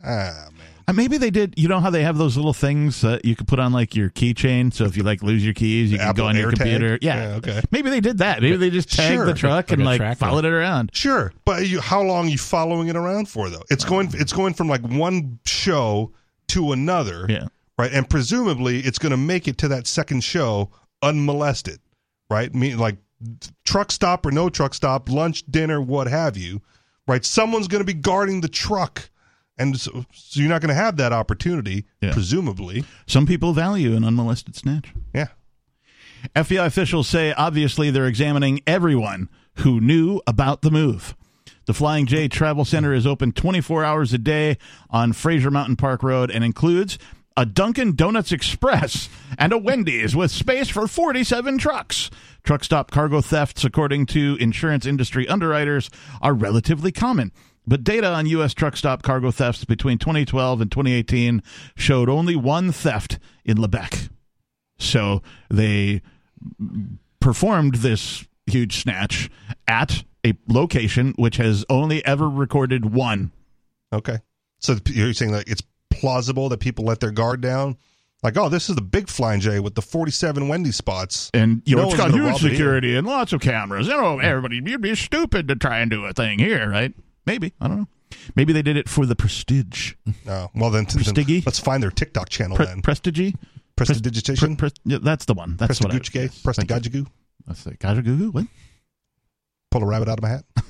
Ah, man. Uh, maybe they did. You know how they have those little things that you could put on like your keychain. So if you like lose your keys, you can Apple go on your computer. Yeah. Yeah, okay. Maybe they did that. Maybe they just tagged Sure. the truck Like and like tracker. followed it around. Sure, but you, how long are you following it around for though? It's going. It's going from like one show to another. Yeah. Right, and presumably it's going to make it to that second show unmolested. Right, mean like truck stop or no truck stop, lunch, dinner, what have you. Right, someone's going to be guarding the truck, and so, so you're not going to have that opportunity. Yeah. Presumably, Some people value an unmolested snatch. yeah. FBI officials say obviously they're examining everyone who knew about the move. The Flying J Travel Center is open 24 hours a day on Frazier Mountain Park Road and includes a Dunkin' Donuts Express and a Wendy's with space for 47 trucks. Truck stop cargo thefts, according to insurance industry underwriters, are relatively common. But data on U.S. truck stop cargo thefts between 2012 and 2018 showed only one theft in Lebec. So they performed this huge snatch at a location which has only ever recorded one. Okay. So you're saying that it's plausible that people let their guard down? Like, oh, this is the big flying J with the 47 Wendy spots. And you know, No it's got huge here. security and lots of cameras. You know, everybody, you'd be stupid to try and do a thing here, right? Maybe. I don't know. Maybe they did it for the prestige. No. Well, then, then let's find their TikTok channel Pre- then. prestige? Prestidigitation? Pre- pre- yeah, that's the one. That's what I Prestiguchke? Prestigajigu? That's the. What? Pull a rabbit out of my hat?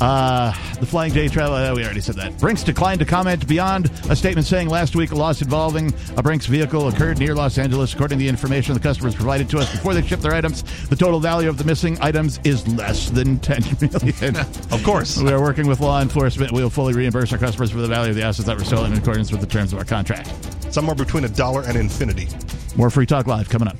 Uh, the Flying J travel, uh, we already said that. Brinks declined to comment beyond a statement saying last week a loss involving a Brinks vehicle occurred near Los Angeles. According to the information the customers provided to us before they shipped their items, the total value of the missing items is less than 10 million. Of course. we are working with law enforcement. We will fully reimburse our customers for the value of the assets that were stolen in accordance with the terms of our contract. Somewhere between a dollar and infinity. More Free Talk Live coming up.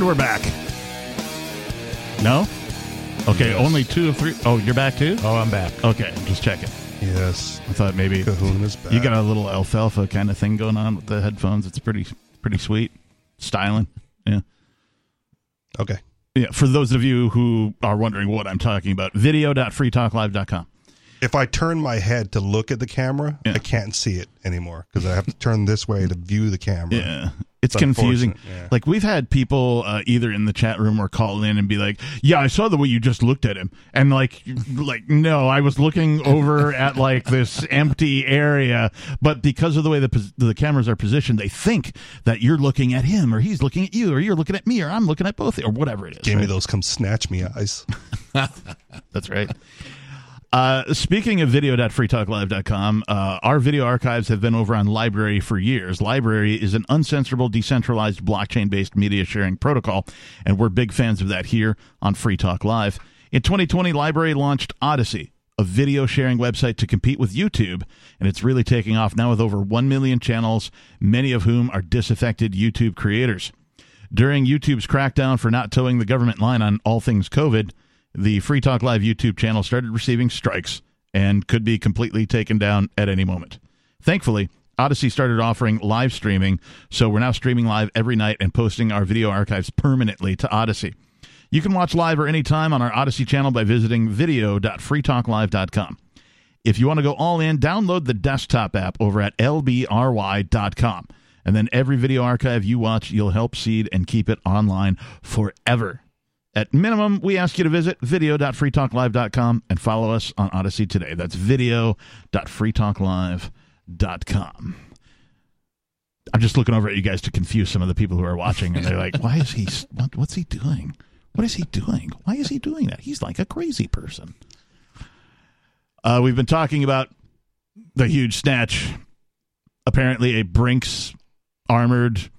And we're back. No? Okay, only two of three. Oh, you're back too? Oh, I'm back. Okay, just checking. Yes. I thought maybe Kahuna's back. you got a little alfalfa kind of thing going on with the headphones. It's pretty pretty sweet. Styling. Yeah. Okay. Yeah, for those of you who are wondering what I'm talking about, video.freetalklive.com. If I turn my head to look at the camera, I can't see it anymore because I have to turn this way to view the camera. Yeah. It's confusing. yeah. Like we've had people uh, either in the chat room or call in and be like, "Yeah, I saw the way you just looked at him," and like, like no, I was looking over at like this empty area, but because of the way the the cameras are positioned, they think that you're looking at him or he's looking at you or you're looking at me or I'm looking at both or whatever it is. Gave me those come snatch me eyes. That's right. Uh, speaking of video.freetalklive.com, uh, our video archives have been over on LBRY for years. LBRY is an uncensorable, decentralized, blockchain based media sharing protocol, and we're big fans of that here on Free Talk Live. In 2020, Library launched Odysee, a video sharing website to compete with YouTube, and it's really taking off now with over 1 million channels, many of whom are disaffected YouTube creators. During YouTube's crackdown for not towing the government line on all things COVID, the Free Talk Live YouTube channel started receiving strikes and could be completely taken down at any moment. Thankfully, Odysee started offering live streaming, so we're now streaming live every night and posting our video archives permanently to Odysee. You can watch live or anytime on our Odysee channel by visiting video.freetalklive.com. If you want to go all in, download the desktop app over at lbry.com. And then every video archive you watch, you'll help seed and keep it online forever. At minimum, we ask you to visit video.freetalklive.com and follow us on Odysee today. That's video.freetalklive.com. I'm just looking over at you guys to confuse some of the people who are watching, and they're like, "Why is he? What, what's he doing? What is he doing? Why is he doing that? He's like a crazy person." Uh, we've been talking about the huge snatch. Apparently, a Brinks armored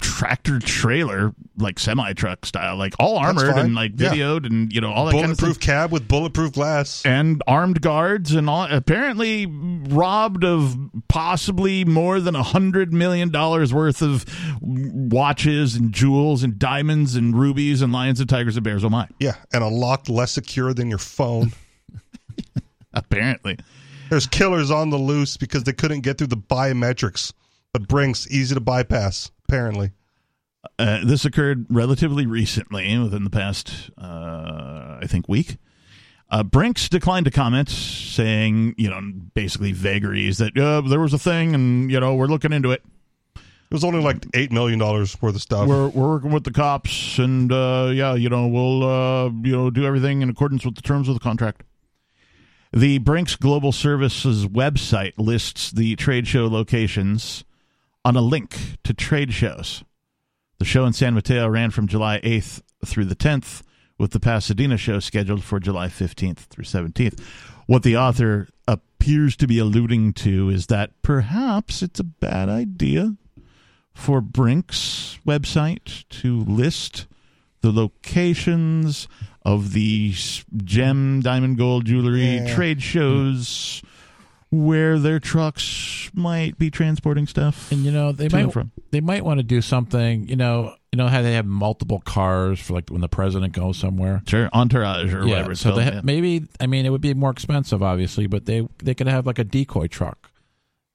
tractor trailer, like semi truck style, like all armored and like Yeah. videoed and you know all that kind of Bulletproof cab with bulletproof glass. And armed guards and all apparently robbed of possibly more than a hundred million dollars worth of watches and jewels and diamonds and rubies and lions and tigers and bears. Oh my! Yeah, and a lock less secure than your phone. Apparently, There's killers on the loose because they couldn't get through the biometrics, but Brinks easy to bypass. Apparently, Uh, this occurred relatively recently, within the past, uh, I think, week. Uh, Brinks declined to comment, saying, you know, basically vagaries that uh, there was a thing and, you know, we're looking into it. it was only like eight million dollars worth of stuff. We're, we're working with the cops and, uh, yeah, you know, we'll, uh, you know, do everything in accordance with the terms of the contract. The Brinks Global Services website lists the trade show locations on a link to trade shows. The show in San Mateo ran from July 8th through the 10th, with the Pasadena show scheduled for July 15th through 17th. What the author appears to be alluding to is that perhaps it's a bad idea for Brink's website to list the locations of the gem, diamond, gold jewelry Yeah. trade shows where their trucks might be transporting stuff. And you know they might from. they might want to do something. You know, you know how they have multiple cars for like when the president goes somewhere. Sure, entourage or yeah, whatever. It's so called, they yeah. maybe I mean it would be more expensive, obviously, but they they could have like a decoy truck.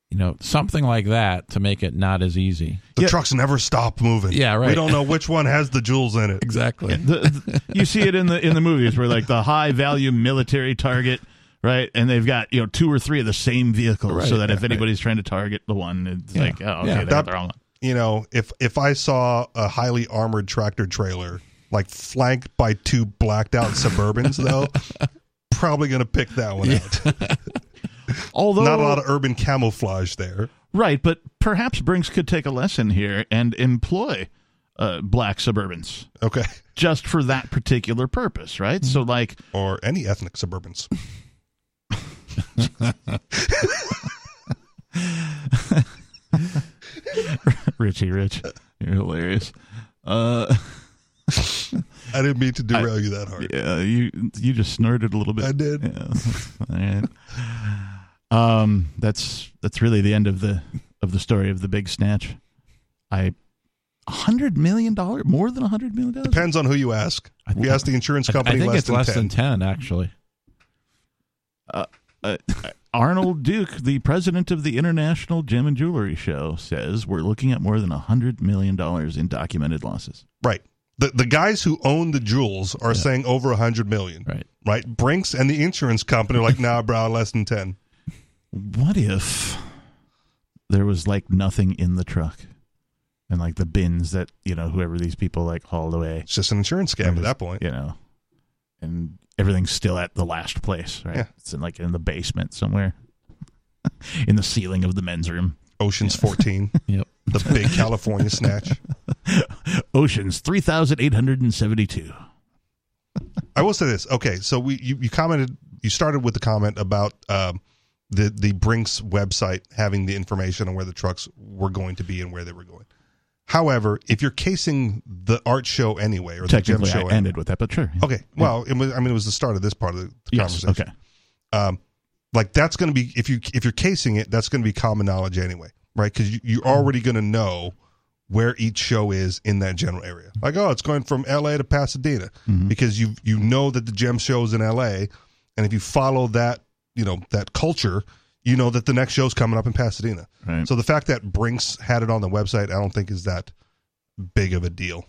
You know, something like that to make it not as easy. the trucks never stop moving. Yeah, right. We don't know which one has the jewels in it. Exactly. the, the- you see it in the in the movies where like the high value military target right and they've got you know two or three of the same vehicles Right, so that if right. anybody's trying to target the one it's Yeah. like oh okay Yeah. they got That- the wrong one You know, if if I saw a highly armored tractor trailer like flanked by two blacked out Suburbans, though, probably going to pick that one out. although Not a lot of urban camouflage there. right but perhaps brinks could take a lesson here and employ uh, black suburbans Okay. just for that particular purpose right so like Or any ethnic Suburbans. richie rich you're hilarious uh I didn't mean to derail you that hard. Yeah, you you just snorted a little bit. I did. Yeah. Um, that's that's really the end of the of the story of the big snatch. I hundred million dollar, more than a hundred million dollars. Depends on who you ask. If you ask the insurance I- company, I, think less it's than less 10. than ten actually. Uh, uh, Arnold Duke, the president of the International Gem and Jewelry Show, says we're looking at more than a hundred million dollars in documented losses. Right. The the guys who own the jewels are saying over a hundred million. Right. Right. Brinks and the insurance company are like, nah, bro, less than ten. What if there was like nothing in the truck, and like the bins that you know whoever these people like hauled away? It's just an insurance scam at that point. you know, and everything's still at the last place, right? Yeah. It's in like in the basement somewhere, in the ceiling of the men's room. Ocean's fourteen. Yep. The big California snatch. Oceans three thousand eight hundred and seventy-two. I will say this. Okay, so we you, you commented you started with the comment about um, the the Brinks website having the information on where the trucks were going to be and where they were going. However, if you're casing the art show anyway or the gem Technically, show, I anyway- ended with that, but sure. Okay, well, it was, I mean, it was the start of this part of the, Yes, conversation. okay. Um, like that's going to be if you if you're casing it, that's going to be common knowledge anyway, right? Because you, you're already going to know where each show is in that general area. Like, oh, it's going from L.A. to Pasadena Mm-hmm. because you you know that the gem show is in L.A. and if you follow that you know that culture, you know that the next show's coming up in Pasadena. Right. So the fact that Brinks had it on the website, I don't think is that big of a deal.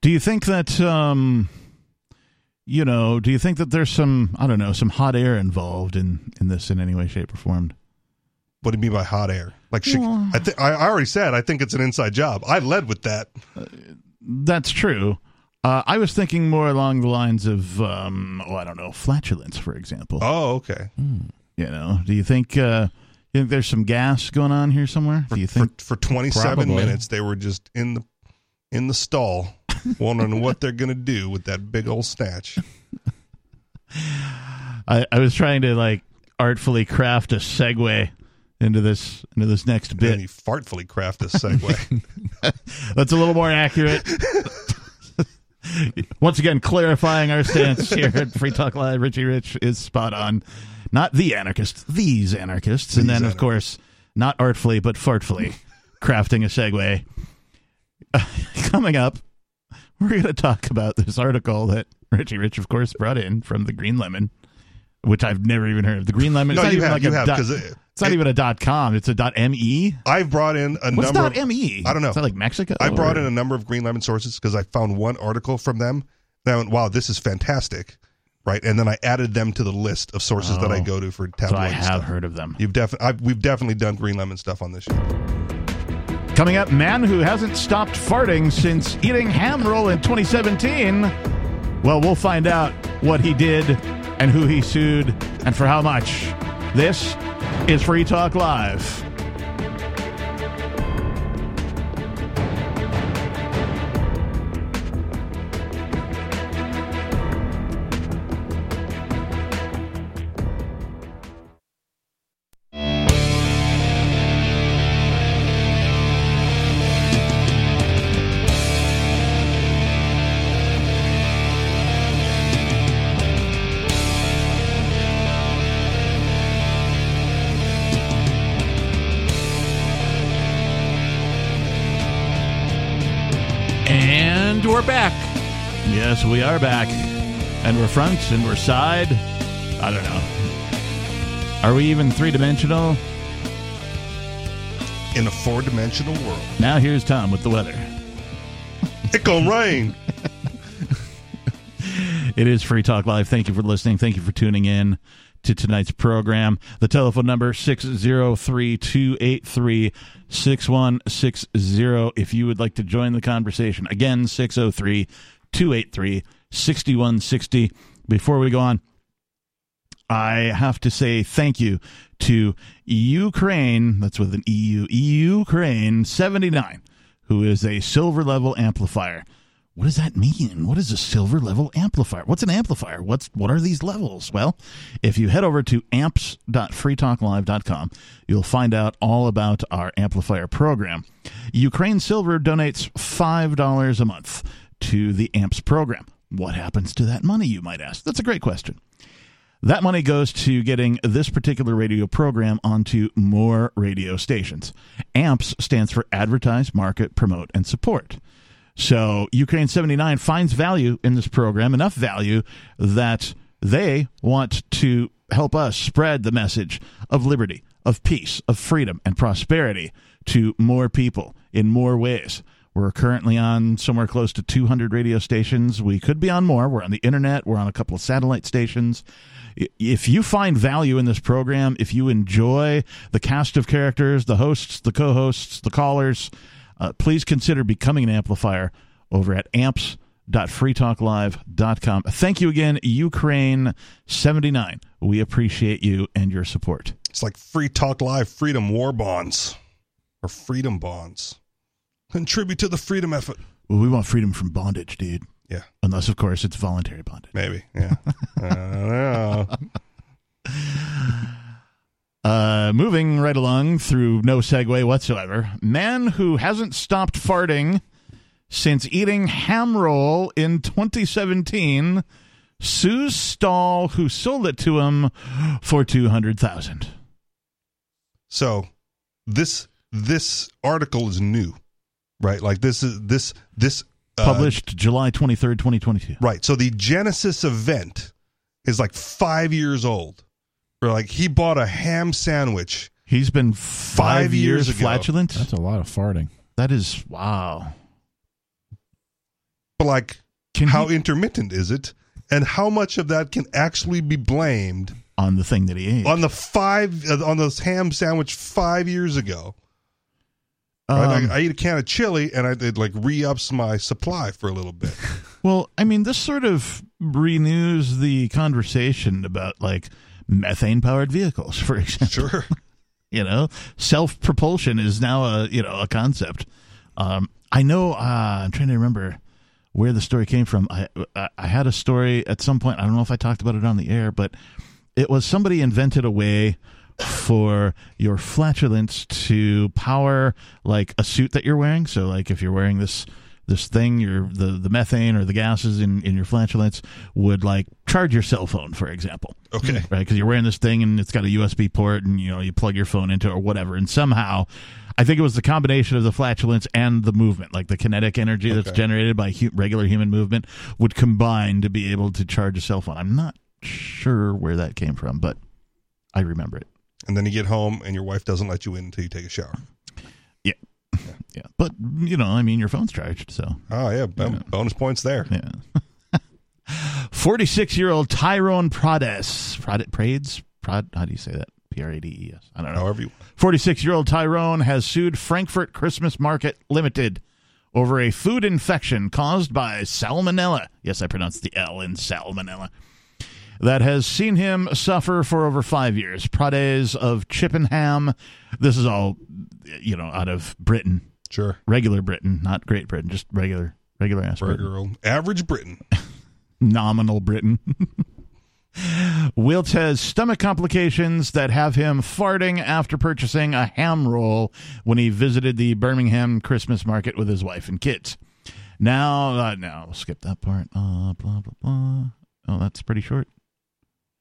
Do you think that um you know, do you think that there's some I don't know, some hot air involved in in this in any way shape or form? What do you mean by hot air? Like, Well- I, th- I already said I think it's an inside job. I led with that. That's true. Uh, I was thinking more along the lines of um oh, I don't know, flatulence for example. Oh, okay. You know, do you think uh you think there's some gas going on here somewhere? Do you think for 27 Probably. minutes they were just in the in the stall wondering what they're going to do with that big old snatch. I, I was trying to like artfully craft a segue into this into this next bit. And bit. you fartfully craft this segue. That's a little more accurate. Once again, clarifying our stance here at Free Talk Live. Richie Rich is spot on. Not the anarchists, these anarchists. and These then, of course, not artfully, but fartfully crafting a segue. Coming up, we're going to talk about this article that Richie Rich, of course, brought in from the Green Lemon, which I've never even heard of. The Green Lemon. No, it's not you even have, like you have, dot- 'cause it- it's not even a dot com. It's a dot me. I've brought in a What's number dot of me? I don't know. Is that like Mexico? I brought or- in a number of Green Lemon sources because I found one article from them. And I went, wow, this is fantastic. Right. And then I added them to the list of sources that I Oh. go to for So tabloid I have stuff. heard of them. You've definitely we've definitely done Green Lemon stuff on this show. Coming up, man who hasn't stopped farting since eating ham roll in 2017. Well, we'll find out what he did and who he sued and for how much. This is Free Talk Live. Yes, we are back. And we're front and we're side. I don't know. Are we even three dimensional? In a four dimensional world. Now here's Tom with the weather. It gonna rain. It is Free Talk Live. Thank you for listening. Thank you for tuning in to tonight's program. The telephone number 603-283-6160 if you would like to join the conversation. Again, oh 603-283-6160. Before we go on, I have to say thank you to Ukraine, that's with an EU, Ukraine 79, who is a silver level amplifier. What does that mean? What is a silver level amplifier? What's an amplifier? What's what are these levels? Well, if you head over to amps.freetalklive.com, you'll find out all about our amplifier program. Ukraine Silver donates $5 a month to the AMPS program. What happens to that money, you might ask? That's a great question. That money goes to getting this particular radio program onto more radio stations. AMPS stands for Advertise, Market, Promote, and Support. So Ukraine 79 finds value in this program, enough value that they want to help us spread the message of liberty, of peace, of freedom, and prosperity to more people in more ways. We're currently on somewhere close to 200 radio stations. We could be on more. We're on the internet. We're on a couple of satellite stations. If you find value in this program, if you enjoy the cast of characters, the hosts, the co hosts, the callers, uh, please consider becoming an amplifier over at amps.freetalklive.com. Thank you again, Ukraine79. We appreciate you and your support. It's like Free Talk Live Freedom War Bonds or Freedom Bonds. Contribute to the freedom effort. Well, we want freedom from bondage, dude. Yeah. Unless, of course, it's voluntary bondage. Maybe. Yeah. I don't know. Uh, moving right along through no segue whatsoever. Man who hasn't stopped farting since eating ham roll in 2017 sues stall who sold it to him for 200,000. So this this article is new, right? Like this is this this uh, Published July 23rd, 2022. Right. So the Genesis event is like five years old. Or like he bought a ham sandwich. He's been five, years, years ago. flatulent. That's a lot of farting. That is wow. But like, Can how he- intermittent is it? And how much of that can actually be blamed on the thing that he ate? on the five uh, on this ham sandwich five years ago? Right? Um, I, I eat a can of chili and I did like re ups my supply for a little bit. Well, I mean, this sort of renews the conversation about like methane powered vehicles, for example. Sure. you know, self propulsion is now a you know a concept. Um, I know. Uh, I'm trying to remember where the story came from. I I- I had a story at some point. I don't know if I talked about it on the air, but it was somebody invented a way for your flatulence to power like a suit that you're wearing. So like if you're wearing this this thing, your the the methane or the gases in in your flatulence would like charge your cell phone, for example. Okay. Right, because you're wearing this thing and it's got a USB port, and you know you plug your phone into it or whatever, and somehow. I think it was the combination of the flatulence and the movement, like the kinetic energy that's generated by hu- regular human movement, would combine to be able to charge a cell phone. I'm not sure where that came from, but I remember it. And then you get home and your wife doesn't let you in until you take a shower. Yeah. Yeah. But, you know, I mean, your phone's charged, so. Oh, yeah. bon- Bonus points there. Yeah. 46 year old Tyrone Prades. Prad- Prades? Prad, how do you say that? P R A D E S. I don't know. However you 46 year old Tyrone has sued Frankfurt Christmas Market Limited over a food infection caused by salmonella. Yes, I pronounced the L in salmonella. That has seen him suffer for over five years. Prades of Chippenham. This is all, you know, out of Britain. Sure. Regular Britain, not Great Britain, just regular, regular ass Britain. Average Britain. Nominal Britain. Wilt has stomach complications that have him farting after purchasing a ham roll when he visited the Birmingham Christmas market with his wife and kids. Now, uh, now, skip that part. Uh, blah, blah, blah. Oh, that's pretty short.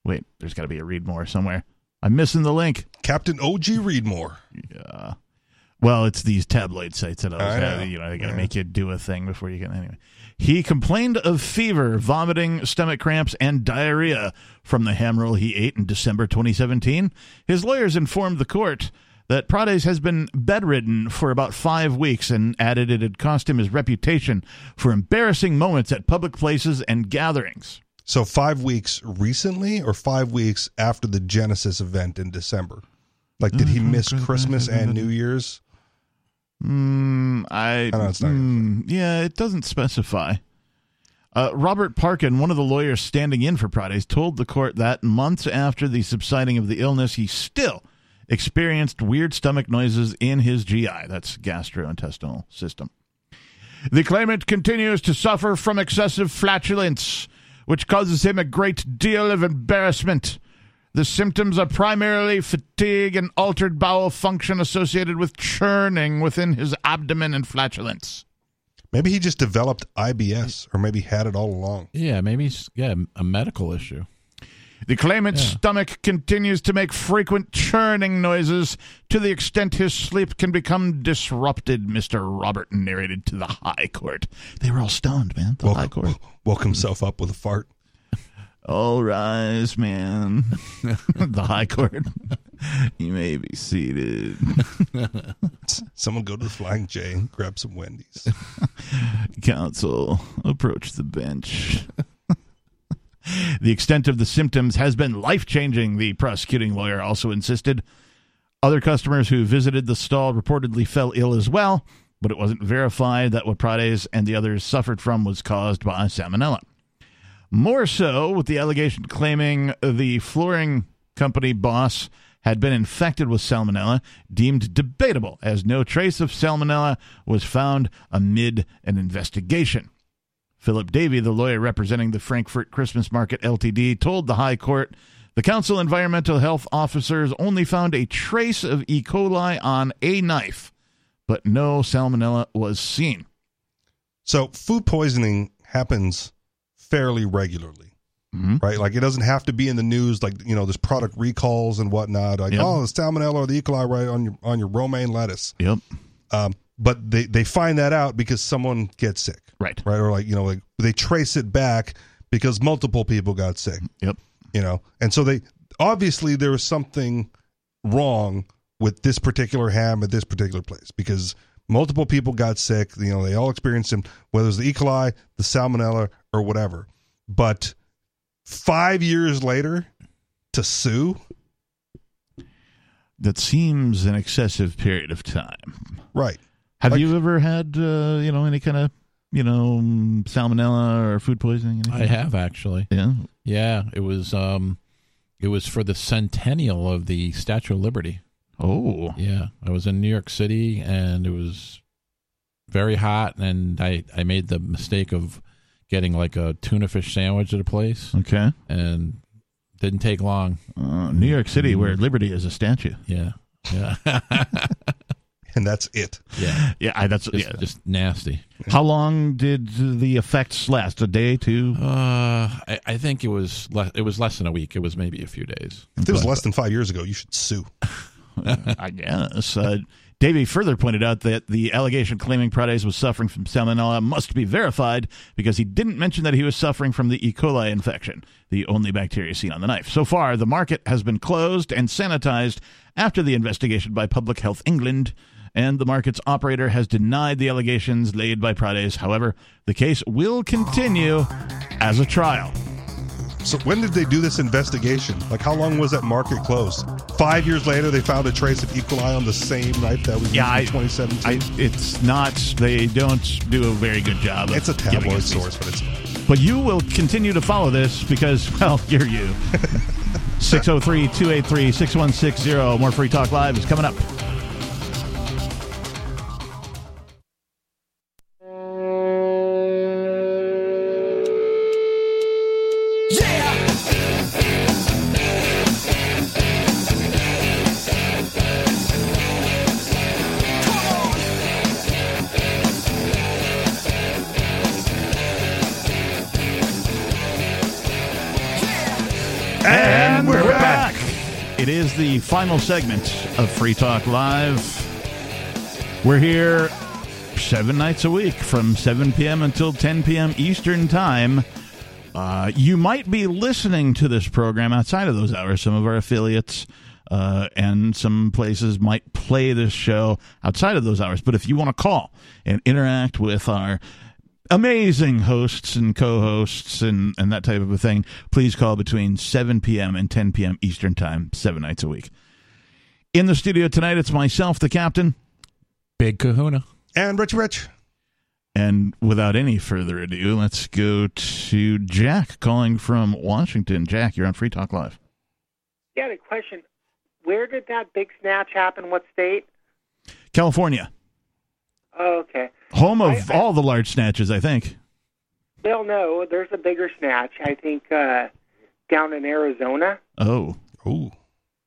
Wait, there's got to be a read more somewhere. I'm missing the link. Captain OG Readmore. Yeah. Well, it's these tabloid sites that always I know. have, you know, they got to Yeah. make you do a thing before you can. Anyway, he complained of fever, vomiting, stomach cramps, and diarrhea from the ham roll he ate in December 2017. His lawyers informed the court that Prades has been bedridden for about five weeks and added it had cost him his reputation for embarrassing moments at public places and gatherings. So five weeks recently or five weeks after the Genesis event in December? Like, did he miss Christmas and New Year's? Mm, I, I know mm, yeah, it doesn't specify. Uh, Robert Parkin, one of the lawyers standing in for Prades, told the court that months after the subsiding of the illness, he still experienced weird stomach noises in his GI. That's gastrointestinal system. The claimant continues to suffer from excessive flatulence, which causes him a great deal of embarrassment. The symptoms are primarily fatigue and altered bowel function associated with churning within his abdomen and flatulence. Maybe he just developed IBS or maybe had it all along. Yeah, maybe s- yeah, a medical issue. The claimant's stomach continues to make frequent churning noises to the extent his sleep can become disrupted, Mr. Robert narrated to the High Court. They were all stoned, man. The High Court. Woke himself up with a fart. All rise, man. the High Court. You may be seated. Someone go to the Flying J and grab some Wendy's. Counsel, approach the bench. the extent of the symptoms has been life changing, the prosecuting lawyer also insisted. Other customers who visited the stall reportedly fell ill as well, but it wasn't verified that what Prades and the others suffered from was caused by salmonella. More so, with the allegation claiming the flooring company boss had been infected with salmonella, deemed debatable, as no trace of salmonella was found amid an investigation. Philip Davy, the lawyer representing the Frankfurt Christmas Market Ltd., told the High Court the council environmental health officers only found a trace of E. coli on a knife, but no salmonella was seen. So, food poisoning happens fairly regularly, Mm-hmm. right? Like, it doesn't have to be in the news, like, you know, there's product recalls and whatnot. Like, Yep. oh, the salmonella or the E. coli right on your, on your romaine lettuce. Yep. Um, but they, they find that out because someone gets sick. Right. Right. Or, like, you know, like they trace it back because multiple people got sick. Yep. You know, and so they obviously there was something wrong with this particular ham at this particular place because multiple people got sick. You know, they all experienced them, whether it's the E. coli, the salmonella, or whatever. But five years later, to sue, That seems an excessive period of time. right? Have Like- you ever had, uh, you know, any kind of, you know, mm, salmonella or food poisoning? anything? I have actually. Yeah. Yeah, it was um it was for the centennial of the Statue of Liberty. Oh. Yeah, I was in New York City and it was very hot and I I made the mistake of getting like a tuna fish sandwich at a place Okay. and didn't take long. Uh, New York City, where Liberty is a statue. Yeah. Yeah. And that's it. yeah. Yeah, I, that's Just, yeah. just nasty. How long did the effects last? A day, two? Uh, I, I think it was le- it was less than a week. It was maybe a few days. If it was less than five years ago, you should sue. I guess. Uh, Davey further pointed out that the allegation claiming Prades was suffering from salmonella must be verified because he didn't mention that he was suffering from the E. coli infection, the only bacteria seen on the knife. So far, the market has been closed and sanitized after the investigation by Public Health England, and the market's operator has denied the allegations laid by Prades. However, the case will continue as a trial. So when did they do this investigation? Like how long was that market closed? Five years later, they found a trace of E. coli on the same knife that was Yeah, used in 2017. I, it's not. They don't do a very good job. It's a tabloid source, but it's But you will continue to follow this because, well, you're you. 603 283 6160. More Free Talk Live is coming up. Final segment of Free Talk Live. We're here seven nights a week from 7 p.m. until 10 p.m. Eastern Time. Uh, you might be listening to this program outside of those hours. Some of our affiliates uh, and some places might play this show outside of those hours. But if you want to call and interact with our amazing hosts and co-hosts and, and that type of a thing, please call between 7 p.m. and 10 p.m. Eastern Time, seven nights a week. In the studio tonight, it's myself, the captain, Big Kahuna. and Rich Rich. and without any further ado, let's go to Jack calling from Washington. Jack, you're on Free Talk Live. Yeah, the question: Where did that big snatch happen? What state? California, okay. home of all the large snatches, I think. Well, no, there's a bigger snatch. I think uh, down in Arizona. Oh, Ooh.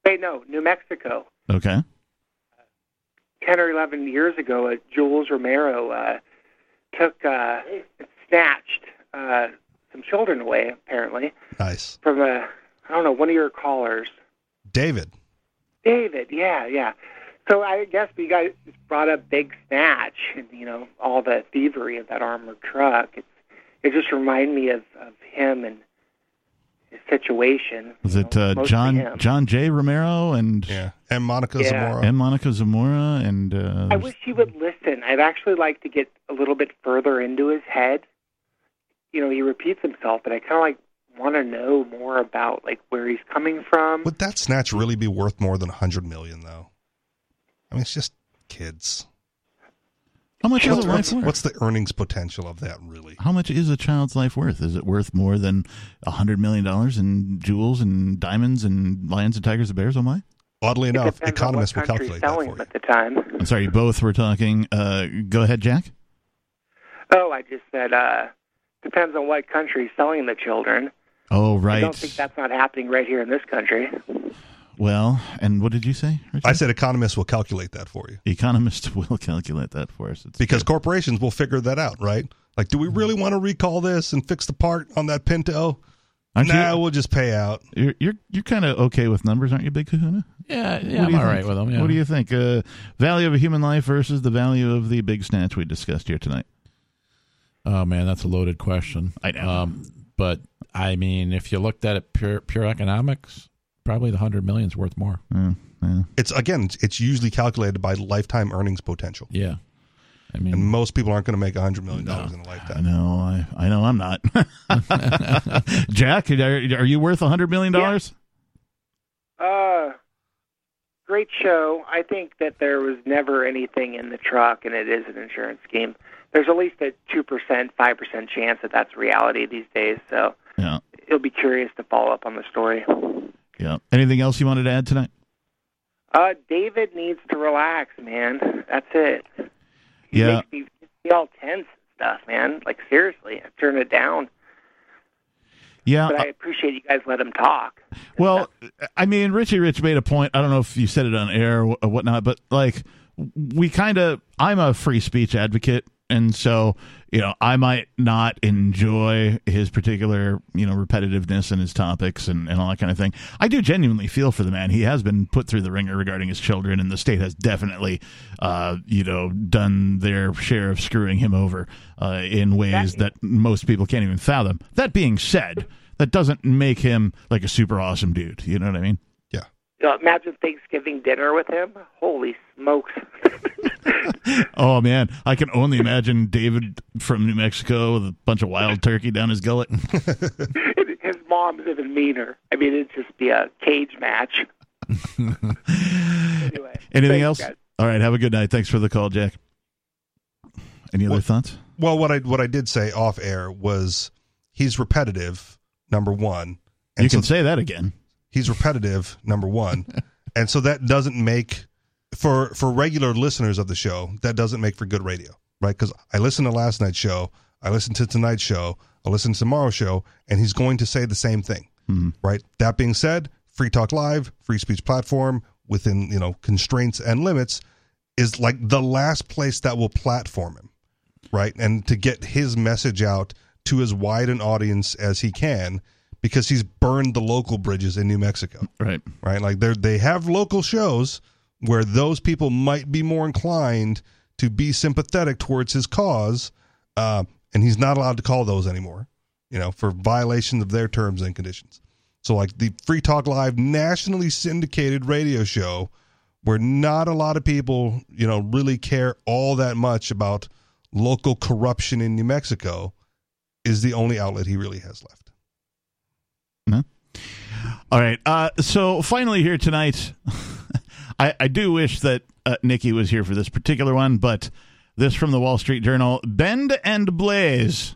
Wait, no, New Mexico. okay. Ten or eleven years ago, uh, Jules Romero uh, took uh, snatched uh, some children away, apparently Nice. from a I don't know, one of your callers. David. David, yeah, yeah. So I guess you guys brought up Big Snatch and you know all the thievery of that armored truck. It's it just reminded me of of him and his situation. Was it uh, John. John J. Romero and yeah and Monica Yeah. Zamora and Monica Zamora and uh, I wish he would listen. I'd actually like to get a little bit further into his head. You know, he repeats himself, but I kind of like want to know more about like where he's coming from. Would that snatch really be worth more than a hundred million though? I mean, it's just kids. how much is a life what's, worth? what's the earnings potential of that really? How much is a child's life worth? Is it worth more than a hundred million dollars in jewels and diamonds and lions and tigers and bears? Oh my! Oddly It enough, economists will what country's calculate that for you. at the time. I'm sorry, both were talking. Uh, go ahead, Jack. Oh, I just said uh depends on what country's selling the children. Oh right. I don't think that's not happening right here in this country. Well, and what did you say? Richard? I said economists will calculate that for you Economists will calculate that for us. It's because corporations will figure that out, right? Like, do we really want to recall this and fix the part on that Pinto? Aren't nah, you- we'll just pay out. You're you're, you're kind of okay with numbers, aren't you, Big Kahuna? Yeah, What yeah, do I'm you all right think? with them. Yeah. What do you think? Uh, value of a human life versus the value of the big snatch we discussed here tonight. Oh man, that's a loaded question. I know. Um, but I mean, if you looked at it pure pure economics, probably the hundred million's worth more. Yeah, yeah. It's again, it's usually calculated by lifetime earnings potential, Yeah. I mean, and most people aren't going to make a hundred million dollars in a lifetime. know. I I know. I'm not. Jack, are, are you worth a hundred million dollars? Uh great show. I think that there was never anything in the truck and it is an insurance scheme. There's at least a 2%, 5% chance that that's reality these days, so Yeah. it'll be curious to follow up on the story. Yeah. Anything else you wanted to add tonight? Uh, David needs to relax, man. That's it. He Yeah. makes me all tense and stuff, man. Like seriously, I turn it down. Yeah. But I appreciate you guys let him talk. Well, I mean, Richie Rich made a point. I don't know if you said it on air or whatnot, but like, we kind of, I'm a free speech advocate. And so, you know, I might not enjoy his particular, you know, repetitiveness and his topics and, and all that kind of thing. I do genuinely feel for the man. He has been put through the ringer regarding his children, and the state has definitely, uh, you know, done their share of screwing him over uh, in ways that most people can't even fathom. That being said, that doesn't make him like a super awesome dude. You know what I mean? Yeah. You know, imagine Thanksgiving dinner with him. Holy smokes! Oh man, I can only imagine David from New Mexico with a bunch of wild turkey down his gullet. His mom's even meaner. I mean, it'd just be a cage match. anyway, Anything else? guys. All right, have a good night. Thanks for the call, Jack. Any other thoughts? Well, what I what I did say off air was he's repetitive. Number one, and You can so say that again. He's repetitive. Number one, and so that doesn't make for for regular listeners of the show that doesn't make for good radio, right? Because I listened to last night's show, I listened to tonight's show, I listened to tomorrow's show, and he's going to say the same thing, mm-hmm. right? That being said, Free Talk Live, free speech platform within you know constraints and limits is like the last place that will platform him right? And to get his message out to as wide an audience as he can because he's burned the local bridges in New Mexico. Right. Right? Like they they have local shows where those people might be more inclined to be sympathetic towards his cause uh, and he's not allowed to call those anymore, you know, for violations of their terms and conditions. So like the Free Talk Live nationally syndicated radio show where not a lot of people, you know, really care all that much about local corruption in New Mexico is the only outlet he really has left. All right. Uh, so finally here tonight, I, I do wish that uh, Nikki was here for this particular one, but this from the Wall Street Journal: Bend and Blaze.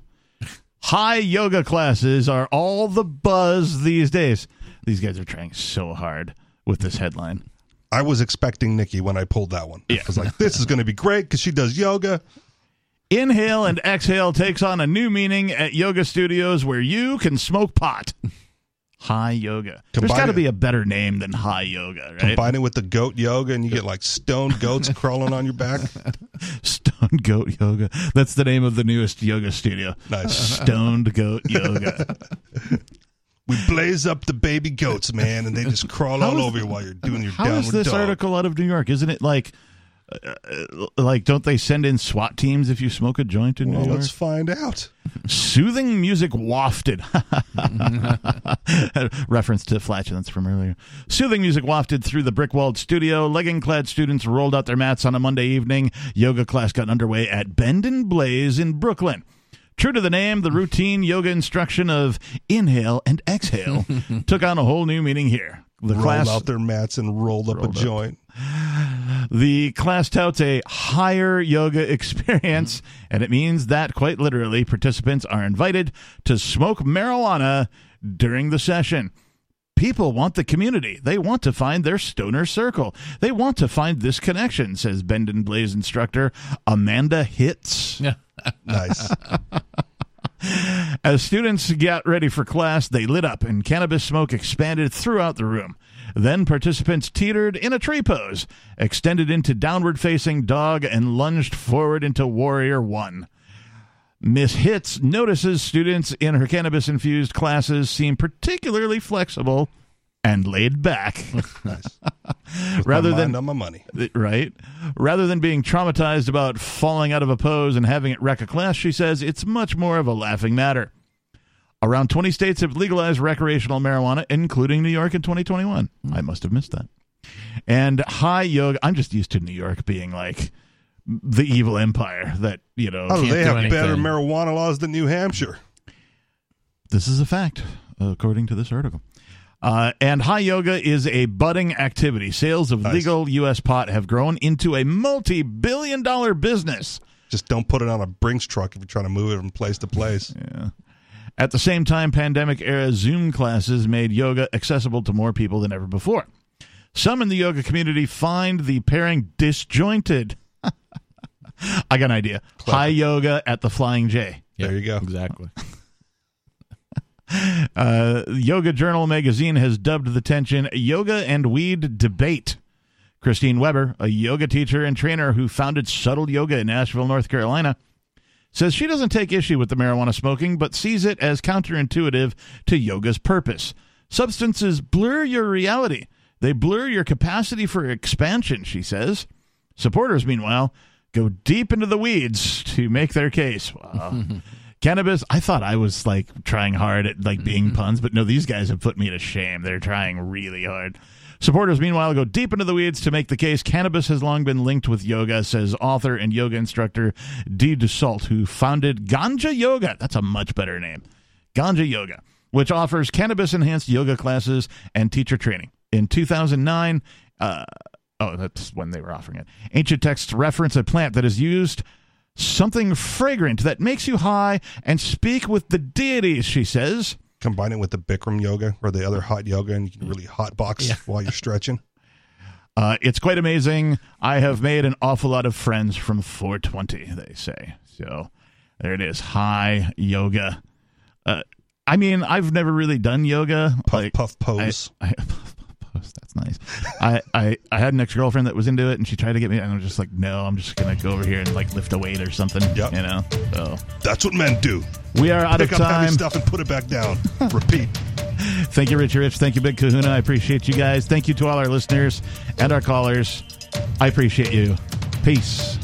High yoga classes are all the buzz these days. These guys are trying so hard with this headline. I was expecting Nikki when I pulled that one. Yeah. I was like, this is going to be great because she does yoga. Inhale and exhale takes on a new meaning at yoga studios where you can smoke pot. High yoga. There's Combine got to be a better name than high yoga, right? Combine it with the goat yoga, and you get like stone goats crawling on your back. Stone Goat Yoga. That's the name of the newest yoga studio. Nice. Stoned Goat Yoga. We blaze up the baby goats, man, and they just crawl How all is- over you while you're doing your How downward is this dog. article out of New York? Isn't it like, like, don't they send in SWAT teams if you smoke a joint in Well, New York? let's find out. Soothing music wafted. Reference to flatulence from earlier. Soothing music wafted through the brick walled studio. Legging clad students rolled out their mats on a Monday evening. Yoga class got underway at Bend and Blaze in Brooklyn. True to the name, the routine yoga instruction of inhale and exhale took on a whole new meaning here. The rolled class out their mats and rolled up Rolled a up. joint. The class touts a higher yoga experience, and it means that, quite literally, participants are invited to smoke marijuana during the session. People want the community. They want to find their stoner circle. They want to find this connection, says Bend and Blaze instructor Amanda Hitz. Nice. As students got ready for class, they lit up and cannabis smoke expanded throughout the room. Then participants teetered in a tree pose, extended into downward facing dog, and lunged forward into warrior one. Miss Hitz notices students in her cannabis infused classes seem particularly flexible and laid back. nice. Rather than on my money. right? Rather than being traumatized about falling out of a pose and having it wreck a class, she says it's much more of a laughing matter. Around 20 states have legalized recreational marijuana, including New York in 2021. I must have missed that. And high yoga, I'm just used to New York being like the evil empire that, you know, Oh, they have anything. better marijuana laws than New Hampshire. This is a fact, according to this article. Uh, and high yoga is a budding activity. Sales of legal U.S. pot have grown into a multi billion dollar business. Just don't put it on a Brinks truck if you're trying to move it from place to place. Yeah. At the same time, pandemic era Zoom classes made yoga accessible to more people than ever before. Some in the yoga community find the pairing disjointed. I got an idea. High yoga at the Flying J. There you go. Exactly. Uh, yoga Journal magazine has dubbed the tension Yoga and Weed Debate. Christine Weber, a yoga teacher and trainer who founded Subtle Yoga in Nashville, North Carolina, says she doesn't take issue with the marijuana smoking, but sees it as counterintuitive to yoga's purpose. Substances blur your reality, they blur your capacity for expansion, she says. Supporters, meanwhile, go deep into the weeds to make their case. Wow. Cannabis, I thought I was like trying hard at like being mm-hmm. puns, but no, these guys have put me to shame. They're trying really hard. Supporters, meanwhile, go deep into the weeds to make the case cannabis has long been linked with yoga, says author and yoga instructor Dee Dussault, who founded Ganja Yoga. That's a much better name. Ganja Yoga, which offers cannabis enhanced yoga classes and teacher training. In 2009, uh, oh, that's when they were offering it. Ancient texts reference a plant that is used something fragrant that makes you high and speak with the deities, she says. Combine it with the Bikram yoga or the other hot yoga, and you can really hot box while you're stretching. Uh, it's quite amazing. I have made an awful lot of friends from 420, they say. So there it is. High yoga. Uh, I mean, I've never really done yoga. Puff, like, puff pose. I, I, puff, puff pose. That's nice. I, I, I had an ex girlfriend that was into it, and she tried to get me, and I'm just like, no, I'm just gonna go over here and like lift a weight or something. Yep. You know. So That's what men do. we are out Pick of up heavy time. stuff and put it back down. Repeat. Thank you, Richie Rich. Thank you, Big Kahuna. I appreciate you guys. Thank you to all our listeners and our callers. I appreciate you. Peace.